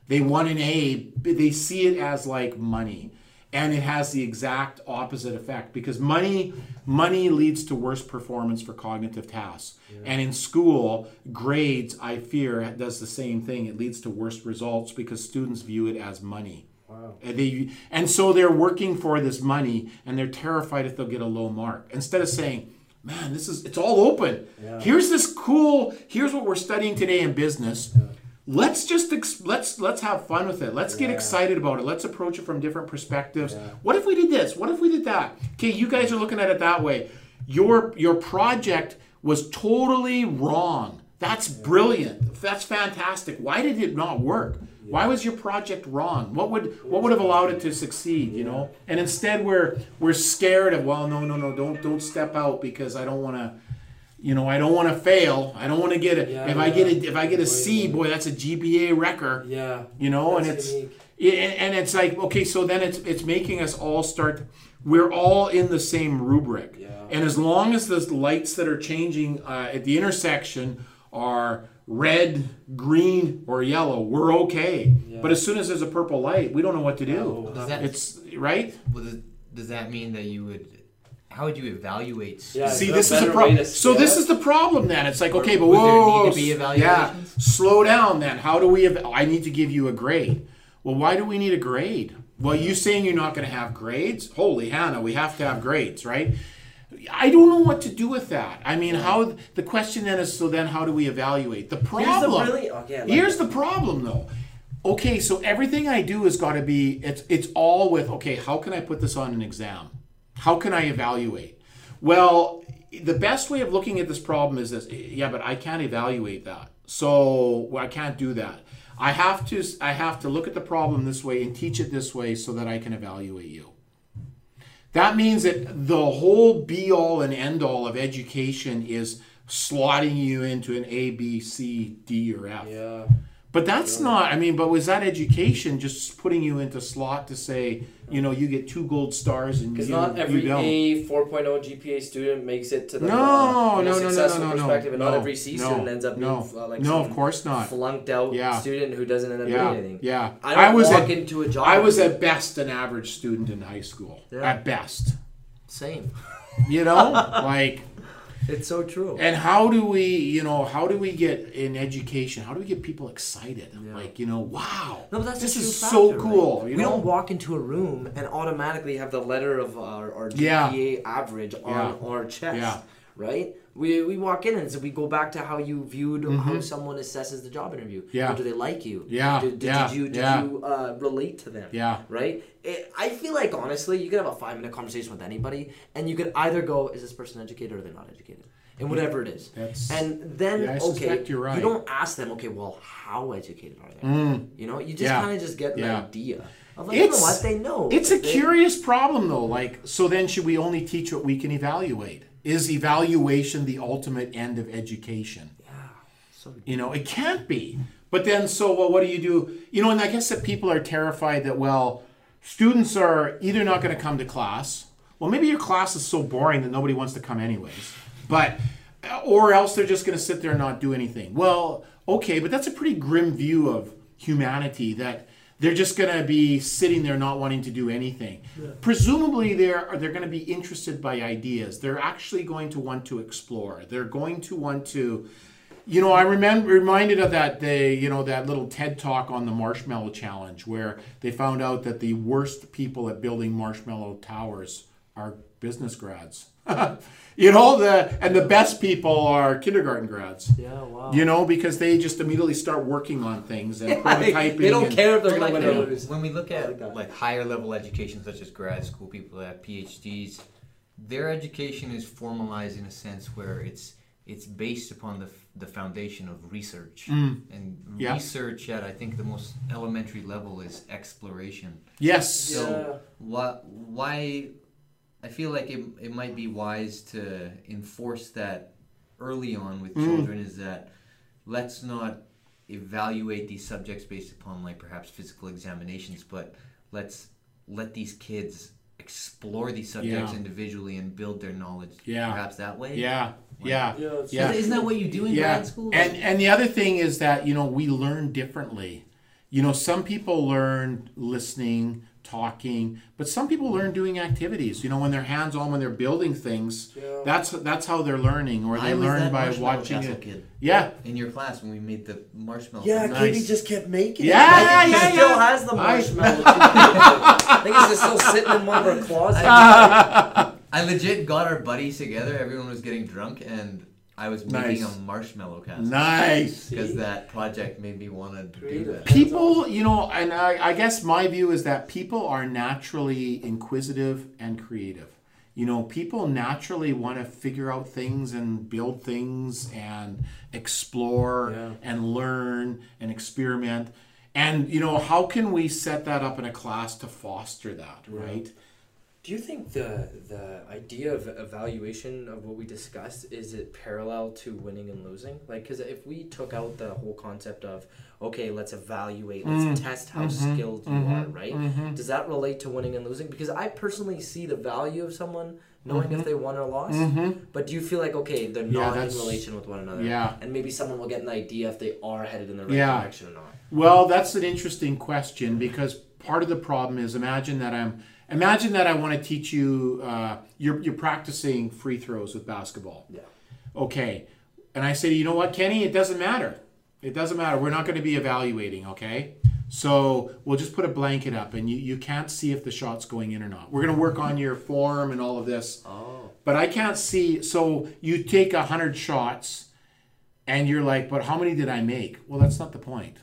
They want an A, they see it as like money. And it has the exact opposite effect because money money leads to worse performance for cognitive tasks. And in school, grades, I fear, does the same thing. It leads to worse results because students view it as money. Wow. And they and so they're working for this money and they're terrified if they'll get a low mark. Instead of saying, "Man, this is it's all open. Yeah. Here's this cool. Here's what we're studying today in business. Let's just ex- let's let's have fun with it. Let's get excited about it. Let's approach it from different perspectives. Yeah. What if we did this? What if we did that? Okay, you guys are looking at it that way. Your your project was totally wrong. That's brilliant. That's fantastic. Why did it not work? Why was your project wrong? What would what would have allowed it to succeed? You know. And instead, we're we're scared of well, no, no, no, don't don't step out because I don't want to. You know, I don't want to fail. I don't want to get it. Yeah, if I get yeah. a if I get a C, boy, that's a GPA wrecker Yeah. you know and it's unique. yeah, and and it's like okay so then it's it's making us all start we're all in the same rubric Yeah. and as long as the lights that are changing uh, at the intersection are red green or yellow we're okay Yeah. but as soon as there's a purple light we don't know what to do No. Does that, it's right well, does, does that mean that you would? How would you evaluate? Yeah, See, this is the problem. So this is the problem. Then it's like, okay, but Would there whoa, need to be yeah, evaluations? slow down. Then how do we? Ev- I need to give you a grade. Well, why do we need a grade? Well, you saying you're not going to have grades? Holy Hannah, we have to have grades, right? I don't know what to do with that. I mean, how the question then is so then how do we evaluate the Here's the problem? really okay. I like Here's the problem though. okay, so everything I do has got to be it's it's all with okay, how can I put this on an exam? How can I evaluate? Well, the best way of looking at this problem is this yeah, but I can't evaluate that. So I can't do that. I have to I have to look at the problem this way and teach it this way so that I can evaluate you. That means that the whole be all and end all of education is slotting you into an A, B, C, D, or F. Yeah. But that's not, I mean, but was that education just putting you into slot to say, you know, you get two gold stars and Because you, not every you don't? A 4.0 GPA student makes it to the No, uh, no, no, no, successful no, no, perspective, and not no, every C no, student ends up being no, uh, like no, some of course not. flunked out Yeah. student who doesn't end up Yeah, doing anything. yeah. I, I don't was walk at- into a job. I was at best an average student in high school. Yeah. At best. same. You know? <laughs> like, It's so true. and how do we, you know, how do we get in education, how do we get people excited? Like, you know, wow. No, but that's this is factor, so right? cool. You we know? don't walk into a room and automatically have the letter of our, our Yeah. GPA average on Yeah. our chest, Yeah. Right? We, we walk in and so we go back to how you viewed how someone assesses the job interview. Mm-hmm. Yeah. do they like you? Yeah, Did, did, yeah, did you did yeah. you uh, relate to them? Yeah. Right. It, I feel like honestly, you could have a five minute conversation with anybody, and you could either go, "Is this person educated or they're not educated?" And whatever it is, That's- and then Yeah, I okay, you're right. you don't ask them, okay, well, how educated are they? You know, you just Mm. Kind of just get an idea of like, It's- what they know. It's a They- curious problem, though. Like, so then should we only teach what we can evaluate? Is evaluation the ultimate end of education? Yeah. So You know, it can't be. But then, so well, what do you do? You know, and I guess that people are terrified that well, students are either not going to come to class. Well, maybe your class is so boring that nobody wants to come anyways. But uh, or else they're just going to sit there and not do anything. Well, okay, but that's a pretty grim view of humanity that they're just going to be sitting there not wanting to do anything. Presumably they're they're going to be interested by ideas. They're actually going to want to explore. They're going to want to you know, I remember reminded of that day, you know, that little TED talk on the marshmallow challenge where they found out that the worst people at building marshmallow towers are business grads. <laughs> you know, the and the best people are kindergarten grads. yeah, wow. You know, because they just immediately start working on things and <laughs> prototyping. they don't and- care if they're gonna like, win or when- lose. when we look at like higher level education, such as grad school people that have PhDs, their education is formalized in a sense where it's it's based upon the, the foundation of research mm. and Yeah. research at I think the most elementary level is exploration. Yes. So why why I feel like it, it might be wise to enforce that early on with mm. children is that let's not evaluate these subjects based upon like perhaps physical examinations, but let's let these kids explore these subjects Yeah. individually and build their knowledge Yeah. perhaps that way. Yeah. Yeah. Yeah, Yeah. Isn't that what you do in yeah. grad school? And and the other thing is that you know we learn differently. You know, some people learn listening, talking, but some people learn doing activities. You know, when they're hands on, when they're building things, Yeah. that's that's how they're learning, or they I learn by watching it. kid Yeah, in your class when we made the marshmallow. Yeah, Nice. Katie just kept making Yeah, it. yeah, He yeah, still yeah. has the marshmallow. <laughs> I think it's just still sitting in one of her <laughs> closets. <laughs> I legit got our buddies together. Everyone was getting drunk, and I was making Nice. a marshmallow castle. nice. Because that project made me want to do that. People, you know, and I, I guess my view is that people are naturally inquisitive and creative. You know, people naturally want to figure out things and build things and explore Yeah. and learn and experiment. And, you know, how can we set that up in a class to foster that, right? Do you think the the idea of evaluation of what we discussed is it parallel to winning and losing? Like, because if we took out the whole concept of okay, let's evaluate, let's mm. test how mm-hmm. skilled you mm-hmm. are, right? Mm-hmm. Does that relate to winning and losing? Because I personally see the value of someone knowing if they won or lost. But do you feel like okay, they're Yeah, not in relation with one another? Yeah. And maybe someone will get an idea if they are headed in the right Yeah. direction or not. Well, that's an interesting question because part of the problem is imagine that I'm imagine that I want to teach you uh, you're you're practicing free throws with basketball. Yeah. Okay, and I say, you know what, Kenny, it doesn't matter. It doesn't matter. We're not going to be evaluating. Okay. So we'll just put a blanket up, and you, you can't see if the shot's going in or not. We're going to work on your form and all of this. Oh. But I can't see. So you take a hundred shots, and you're like, but how many did I make? Well, that's not the point.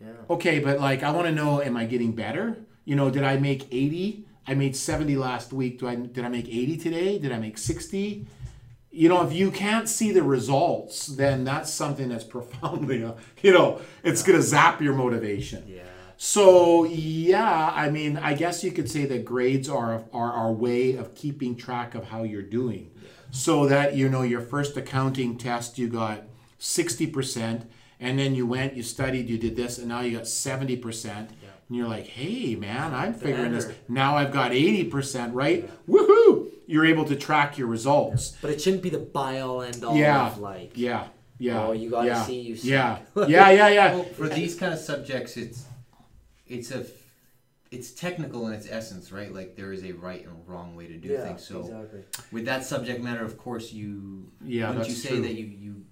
Yeah. Okay, but like I want to know, am I getting better? You know, did I make 80? I made 70 last week. Do I did I make 80 today? Did I make 60? You know, if you can't see the results, then that's something that's <laughs> profoundly, uh, you know, it's going to zap your motivation. Yeah. So yeah, I mean, I guess you could say that grades are are our way of keeping track of how you're doing. So that you know your first accounting test you got 60% and then you went, you studied, you did this and now you got 70%. And you're like, "Hey, man, I'm figuring this. Now I've got 80%, right? Woohoo! You're able to track your results. But it shouldn't be the buy all end all Yeah. of like. Yeah. Yeah. Oh, you gotta yeah, see you suck. Yeah. <laughs> Yeah, yeah, yeah. Well, for these kind of subjects, it's it's a f- it's technical in its essence, right? Like there is a right and wrong way to do things. So exactly. with that subject matter, of course, you Yeah, wouldn't you say true. that you you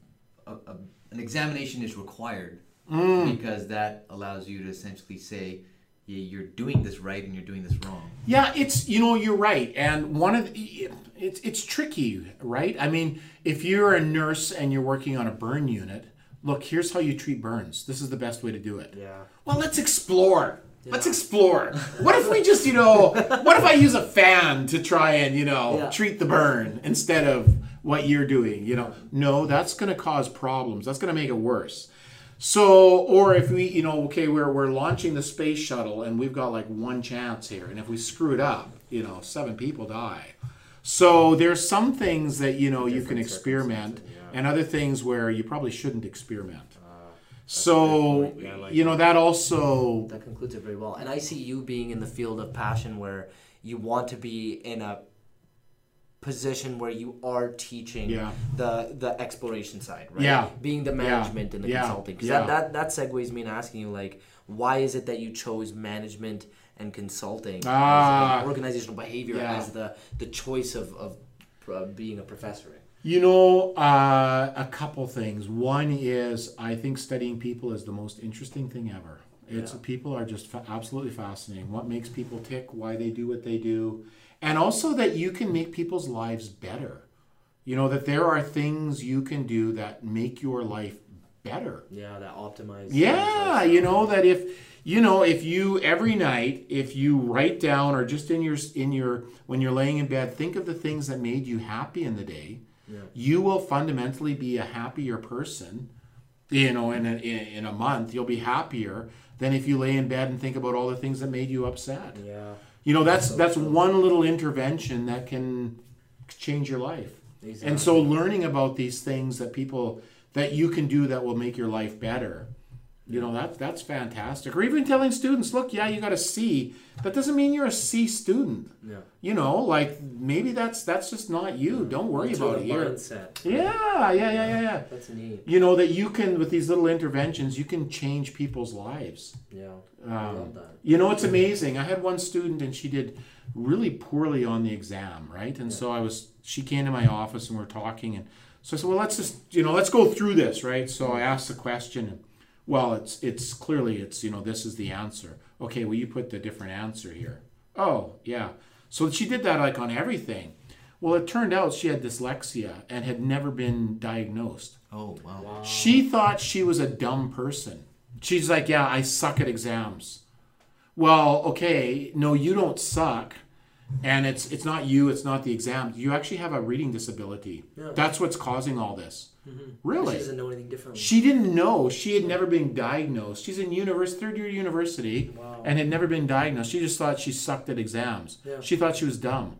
a, a, an examination is required Mm. because that allows you to essentially say, yeah, you're doing this right and you're doing this wrong. Yeah, it's you know you're right, and one of the, it's it's tricky, right? I mean, if you're a nurse and you're working on a burn unit, look, here's how you treat burns. This is the best way to do it. Yeah. Well, let's explore. Let's explore. <laughs> What if we just, you know, what if I use a fan to try and, you know, Yeah. treat the burn instead of what you're doing, you know? No, that's going to cause problems. That's going to make it worse. So, or if we, you know, okay, we're, we're launching the space shuttle and we've got like one chance here. And if we screw it up, you know, seven people die. So there's some things that, you know, you can experiment yeah. and other things where you probably shouldn't experiment. Uh, So. Yeah, like you know, that also That concludes it very well. And I see you being in the field of passion where you want to be in a position where you are teaching Yeah. the the exploration side, right? Yeah. Being the management and the Yeah. consulting. Because Yeah. that, that, that segues me in asking you, like, why is it that you chose management and consulting Ah. as organizational behavior Yeah. as the, the choice of, of uh, being a professor? You know, uh, a couple things. One is I think studying people is the most interesting thing ever. It's Yeah. people are just fa- absolutely fascinating. What makes people tick? Why they do what they do, and also that you can make people's lives better. You know that there are things you can do that make your life better. Yeah, that optimized. Yeah, you know that if you know if you every night if you write down or just in your in your when you're laying in bed think of the things that made you happy in the day, Yeah. you will fundamentally be a happier person. You know, in a, in, in a month you'll be happier than if you lay in bed and think about all the things that made you upset. Yeah. You know, that's that's one little intervention that can change your life. Exactly. And so learning about these things that people that you can do that will make your life better. You know, that that's fantastic. Or even telling students, look, yeah, you got a C. That doesn't mean you're a C student. Yeah. You know, like maybe that's that's just not you. Don't worry about it here. mindset. Yeah, yeah, yeah, yeah, yeah. That's neat. You know that you can with these little interventions, you can change people's lives. Yeah. I Um, love that. you know, it's amazing. I had one student and she did really poorly on the exam, right? And so I was, she came to my office and we are talking. And so I said, well, let's just, you know, let's go through this, right? So I asked the question. And, well, it's, it's clearly, it's, you know, this is the answer. Okay, well, you put the different answer here. Oh, yeah. So she did that like on everything. Well, it turned out she had dyslexia and had never been diagnosed. Oh wow. Wow. She thought she was a dumb person. She's like, yeah, I suck at exams. Well, okay, no, you don't suck. And it's it's not you, it's not the exam. You actually have a reading disability. Yeah. That's what's causing all this. Mm-hmm. Really? She doesn't know anything different. She didn't know. She had never been diagnosed. She's in univers third year university Wow. and had never been diagnosed. She just thought she sucked at exams. Yeah. She thought she was dumb.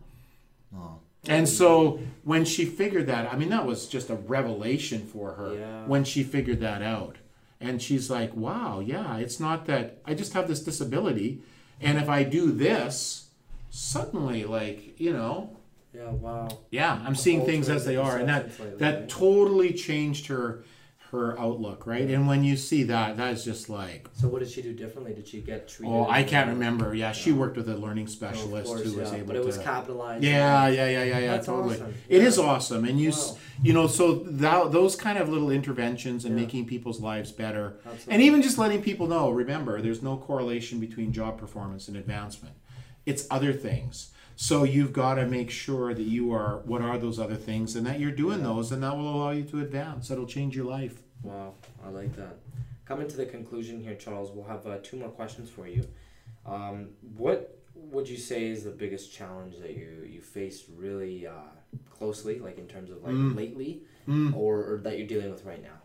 Oh. And so when she figured that, I mean, that was just a revelation for her Yeah. when she figured that out. And she's like, wow, yeah, it's not that I just have this disability. And if I do this, suddenly, like, you know, Yeah. Wow. yeah, I'm seeing things as they are. And that, that right? totally changed her her outlook, right? And when you see that, that is just like, So what did she do differently? Did she get treated? oh, I can't remember. Yeah, she worked with a learning Oh, specialist course, who was yeah. able But it was to. capitalized. Yeah, yeah, yeah, yeah, yeah, That's totally. awesome. It Yeah. is awesome, and you, s Wow. you know, so that, those kind of little interventions and Yeah. making people's lives better, and even just letting people know. Remember, there's no correlation between job performance and advancement. It's other things. So you've got to make sure that you are. What are those other things, and that you're doing those, and that will allow you to advance. That'll change your life. Wow, I like that. coming to the conclusion here, Charles, we'll have uh, two more questions for you. Um, what would you say is the biggest challenge that you you faced really uh, closely, like in terms of like Mm. lately, Mm. or, or that you're dealing with right now?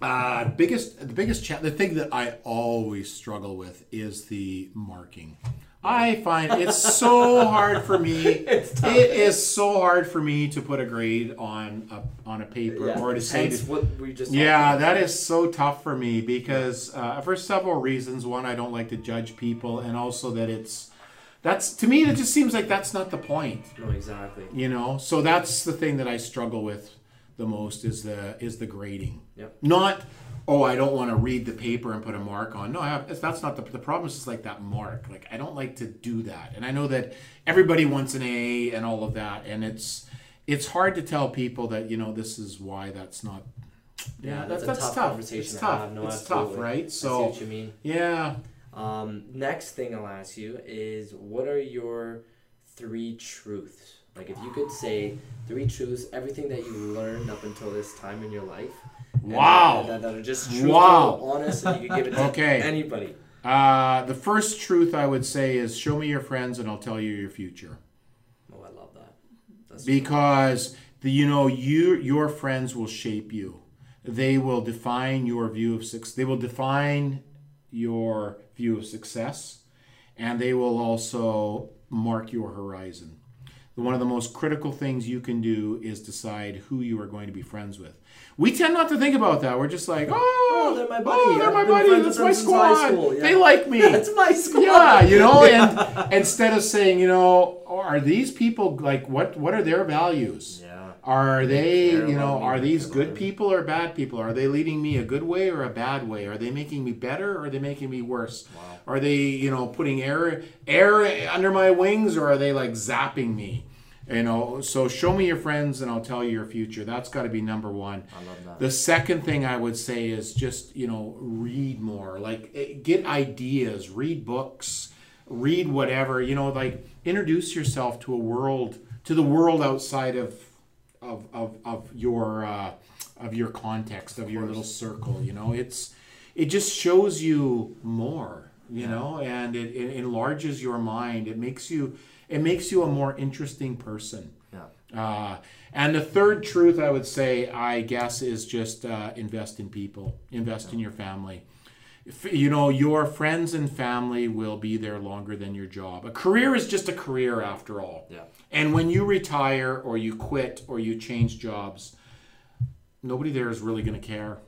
Uh, biggest the biggest cha- the thing that I always struggle with is the marking. I find it's so hard for me. <laughs> It's tough. It is so hard for me to put a grade on a on a paper or to say hence what we just yeah, that is so tough for me because uh, for several reasons. One, I don't like to judge people, and also that it's that's to me. It just seems like that's not the point, no exactly. you know. So that's the thing that I struggle with the most is the is the grading. Yep. Not oh, I don't want to read the paper and put a mark on. No, I have, that's not the the problem. Is just like that mark. Like I don't like to do that, and I know that everybody wants an A and all of that, and it's it's hard to tell people that you know this is why that's not Yeah, that's, that's, a that's tough, tough. conversation It's to tough. have. No, it's absolutely. tough, right? So what you mean. yeah, Um, next thing I'll ask you is what are your three truths? Like if you could say three truths, everything that you learned up until this time in your life. And Wow. That, that are just truthful, Wow. honest, and you could give it to Okay. anybody. uh, the first truth I would say is show me your friends and I'll tell you your future. Oh, I love that. That's because the you know you your friends will shape you they will define your view of success they will define your view of success and they will also mark your horizon one of the most critical things you can do is decide who you are going to be friends with we tend not to think about that we're just like oh, Oh, they're my buddy. oh, they're I've my buddy that's my squad school, yeah. they like me <laughs> That's my squad. yeah, you know, and <laughs> instead of saying, you know, oh, are these people like what? What are their values? Yeah. Are they, care you know, are these good people or bad people? Are they leading me a good way or a bad way? Are they making me better or are they making me worse? Wow. Are they, you know, putting air air under my wings or are they like zapping me? You know, so show me your friends and I'll tell you your future. That's got to be number one. I love that. The second thing I would say is just, you know, read more. Like, eh, get ideas, read books, read whatever, you know, like, introduce yourself to a world, to the world outside of, of, of, of your, uh, of your context, of your little circle, you know, it's, it just shows you more, you know, and it, it enlarges your mind. It makes you, it makes you a more interesting person. Yeah. Uh, and the third truth I would say, I guess, is just uh, invest in people, invest in your family. If, you know, your friends and family will be there longer than your job. A career is just a career after all. Yeah. And when you retire or you quit or you change jobs, nobody there is really going to care.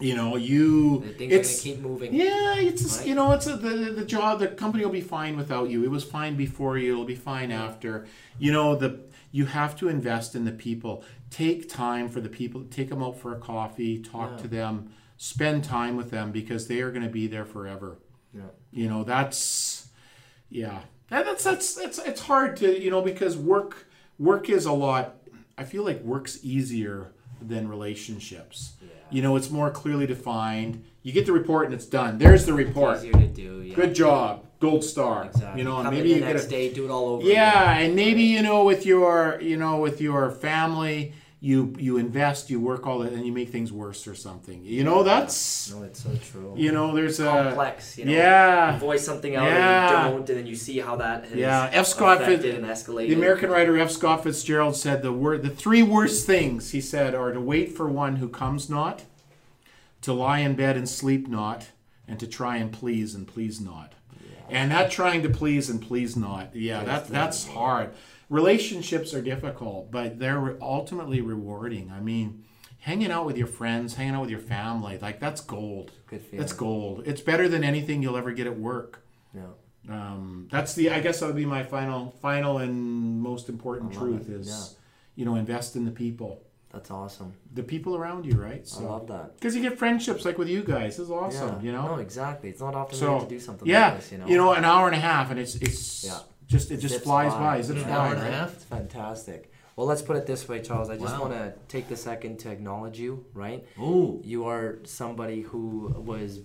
You know, you. It's keep moving. yeah, it's Right? you know, it's a, the the job. The company will be fine without you. It was fine before you. It'll be fine after. You know, the you have to invest in the people. Take time for the people. Take them out for a coffee. Talk Yeah. to them. Spend time with them because they are going to be there forever. Yeah. You know, that's yeah. That- That's that's that's it's hard to you know because work work is a lot. I feel like work's easier than relationships. You know, it's more clearly defined. You get the report and it's done. There's the report. Easier to do. Yeah. Good job, gold star. Exactly. You know, and Come maybe in you the get a day, do it all over. yeah, and maybe you know with your you know with your family, you you invest, you work all that, and you make things worse or something. You know, that's No, it's so true. you know, there's a Complex. You know. yeah. You voice something out Yeah. and you don't, and then you see how that has Yeah, F. Scott affected and escalated. The American writer F. Scott Fitzgerald said the word the three worst things he said are to wait for one who comes not, to lie in bed and sleep not, and to try and please and please not. And that trying to please and please not, yeah, that that's hard. Relationships are difficult, but they're ultimately rewarding. I mean, hanging out with your friends, hanging out with your family, like that's gold. Good feeling. That's gold. It's better than anything you'll ever get at work. Yeah. Um, that's the. I guess that would be my final, final and most important truth it, is, you know, invest in the people, That's awesome. the people around you, right? I love that. because you get friendships like with you guys. It's awesome. yeah. You know. No, exactly. It's not often so get to do something yeah, like this. You know. You know. an hour and a half, and it's it's Yeah. Just it just Zips flies by. Zips An by. hour and a right? half? It's fantastic. Well, let's put it this way, Charles. I just Wow. want to take the second to acknowledge you. Right. Ooh. You are somebody who was.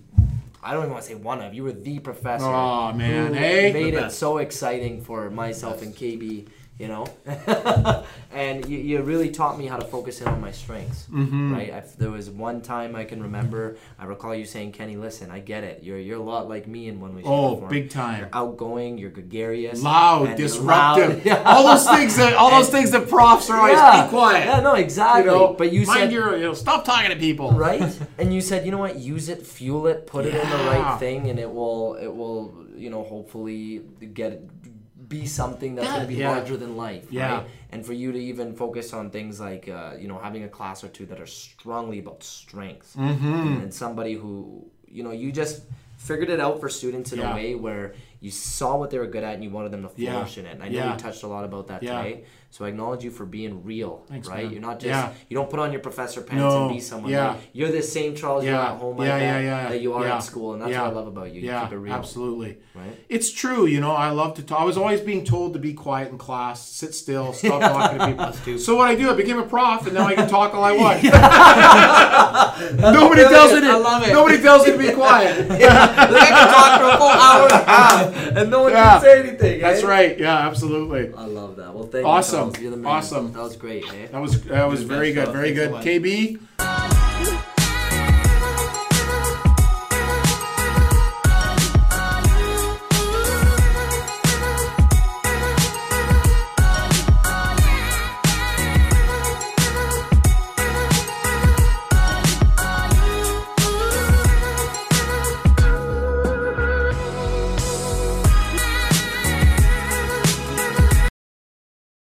I don't even want to say one of. You were the professor. Oh man, who hey. made it so exciting for myself and KB you know. <laughs> and you, you really taught me how to focus in on my strengths, Mm-hmm. right? I, there was one time I can remember. I recall you saying, "Kenny, listen, I get it. You're you're a lot like me in one way, Oh, form. big time. You're outgoing. You're gregarious, Loud, disruptive, loud. <laughs> All those things that all those things that profs are always Yeah. be quiet. Yeah, no, exactly. You know, but you mind said your, you know, stop talking to people. right <laughs> and you said you know what use it fuel it put it in the right thing and it will it will you know hopefully get be something that's going to be yeah. larger than life Yeah. right and for you to even focus on things like uh, you know having a class or two that are strongly about strengths Mm-hmm. and, and somebody who you know you just figured it out for students in Yeah. a way where you saw what they were good at and you wanted them to flourish in it and i know you touched a lot about that today so i acknowledge you for being real Thanks, right man. you're not just Yeah. you don't put on your professor pants No. and be someone Yeah. like, you're the same Charles you're at home Yeah, like yeah, that, yeah. that you are Yeah. at school, and that's Yeah. what I love about you. You yeah, keep it real, absolutely. right? It's true, you know. I love to talk. I was always being told to be quiet in class, sit still, stop <laughs> talking to people. So what I do, I became a prof, and now I can talk all I want. <laughs> <laughs> nobody tells me to. I love it. Nobody tells me to be quiet. Like I can talk for a full hour and a half. and no one Yeah. can say anything. That's eh? right. Yeah, absolutely. I love that. Well, thank Awesome. you, Charles. You're the man. Awesome. That was great, eh? That was that was Good very stuff. good. Very Thanks so good. much. KB.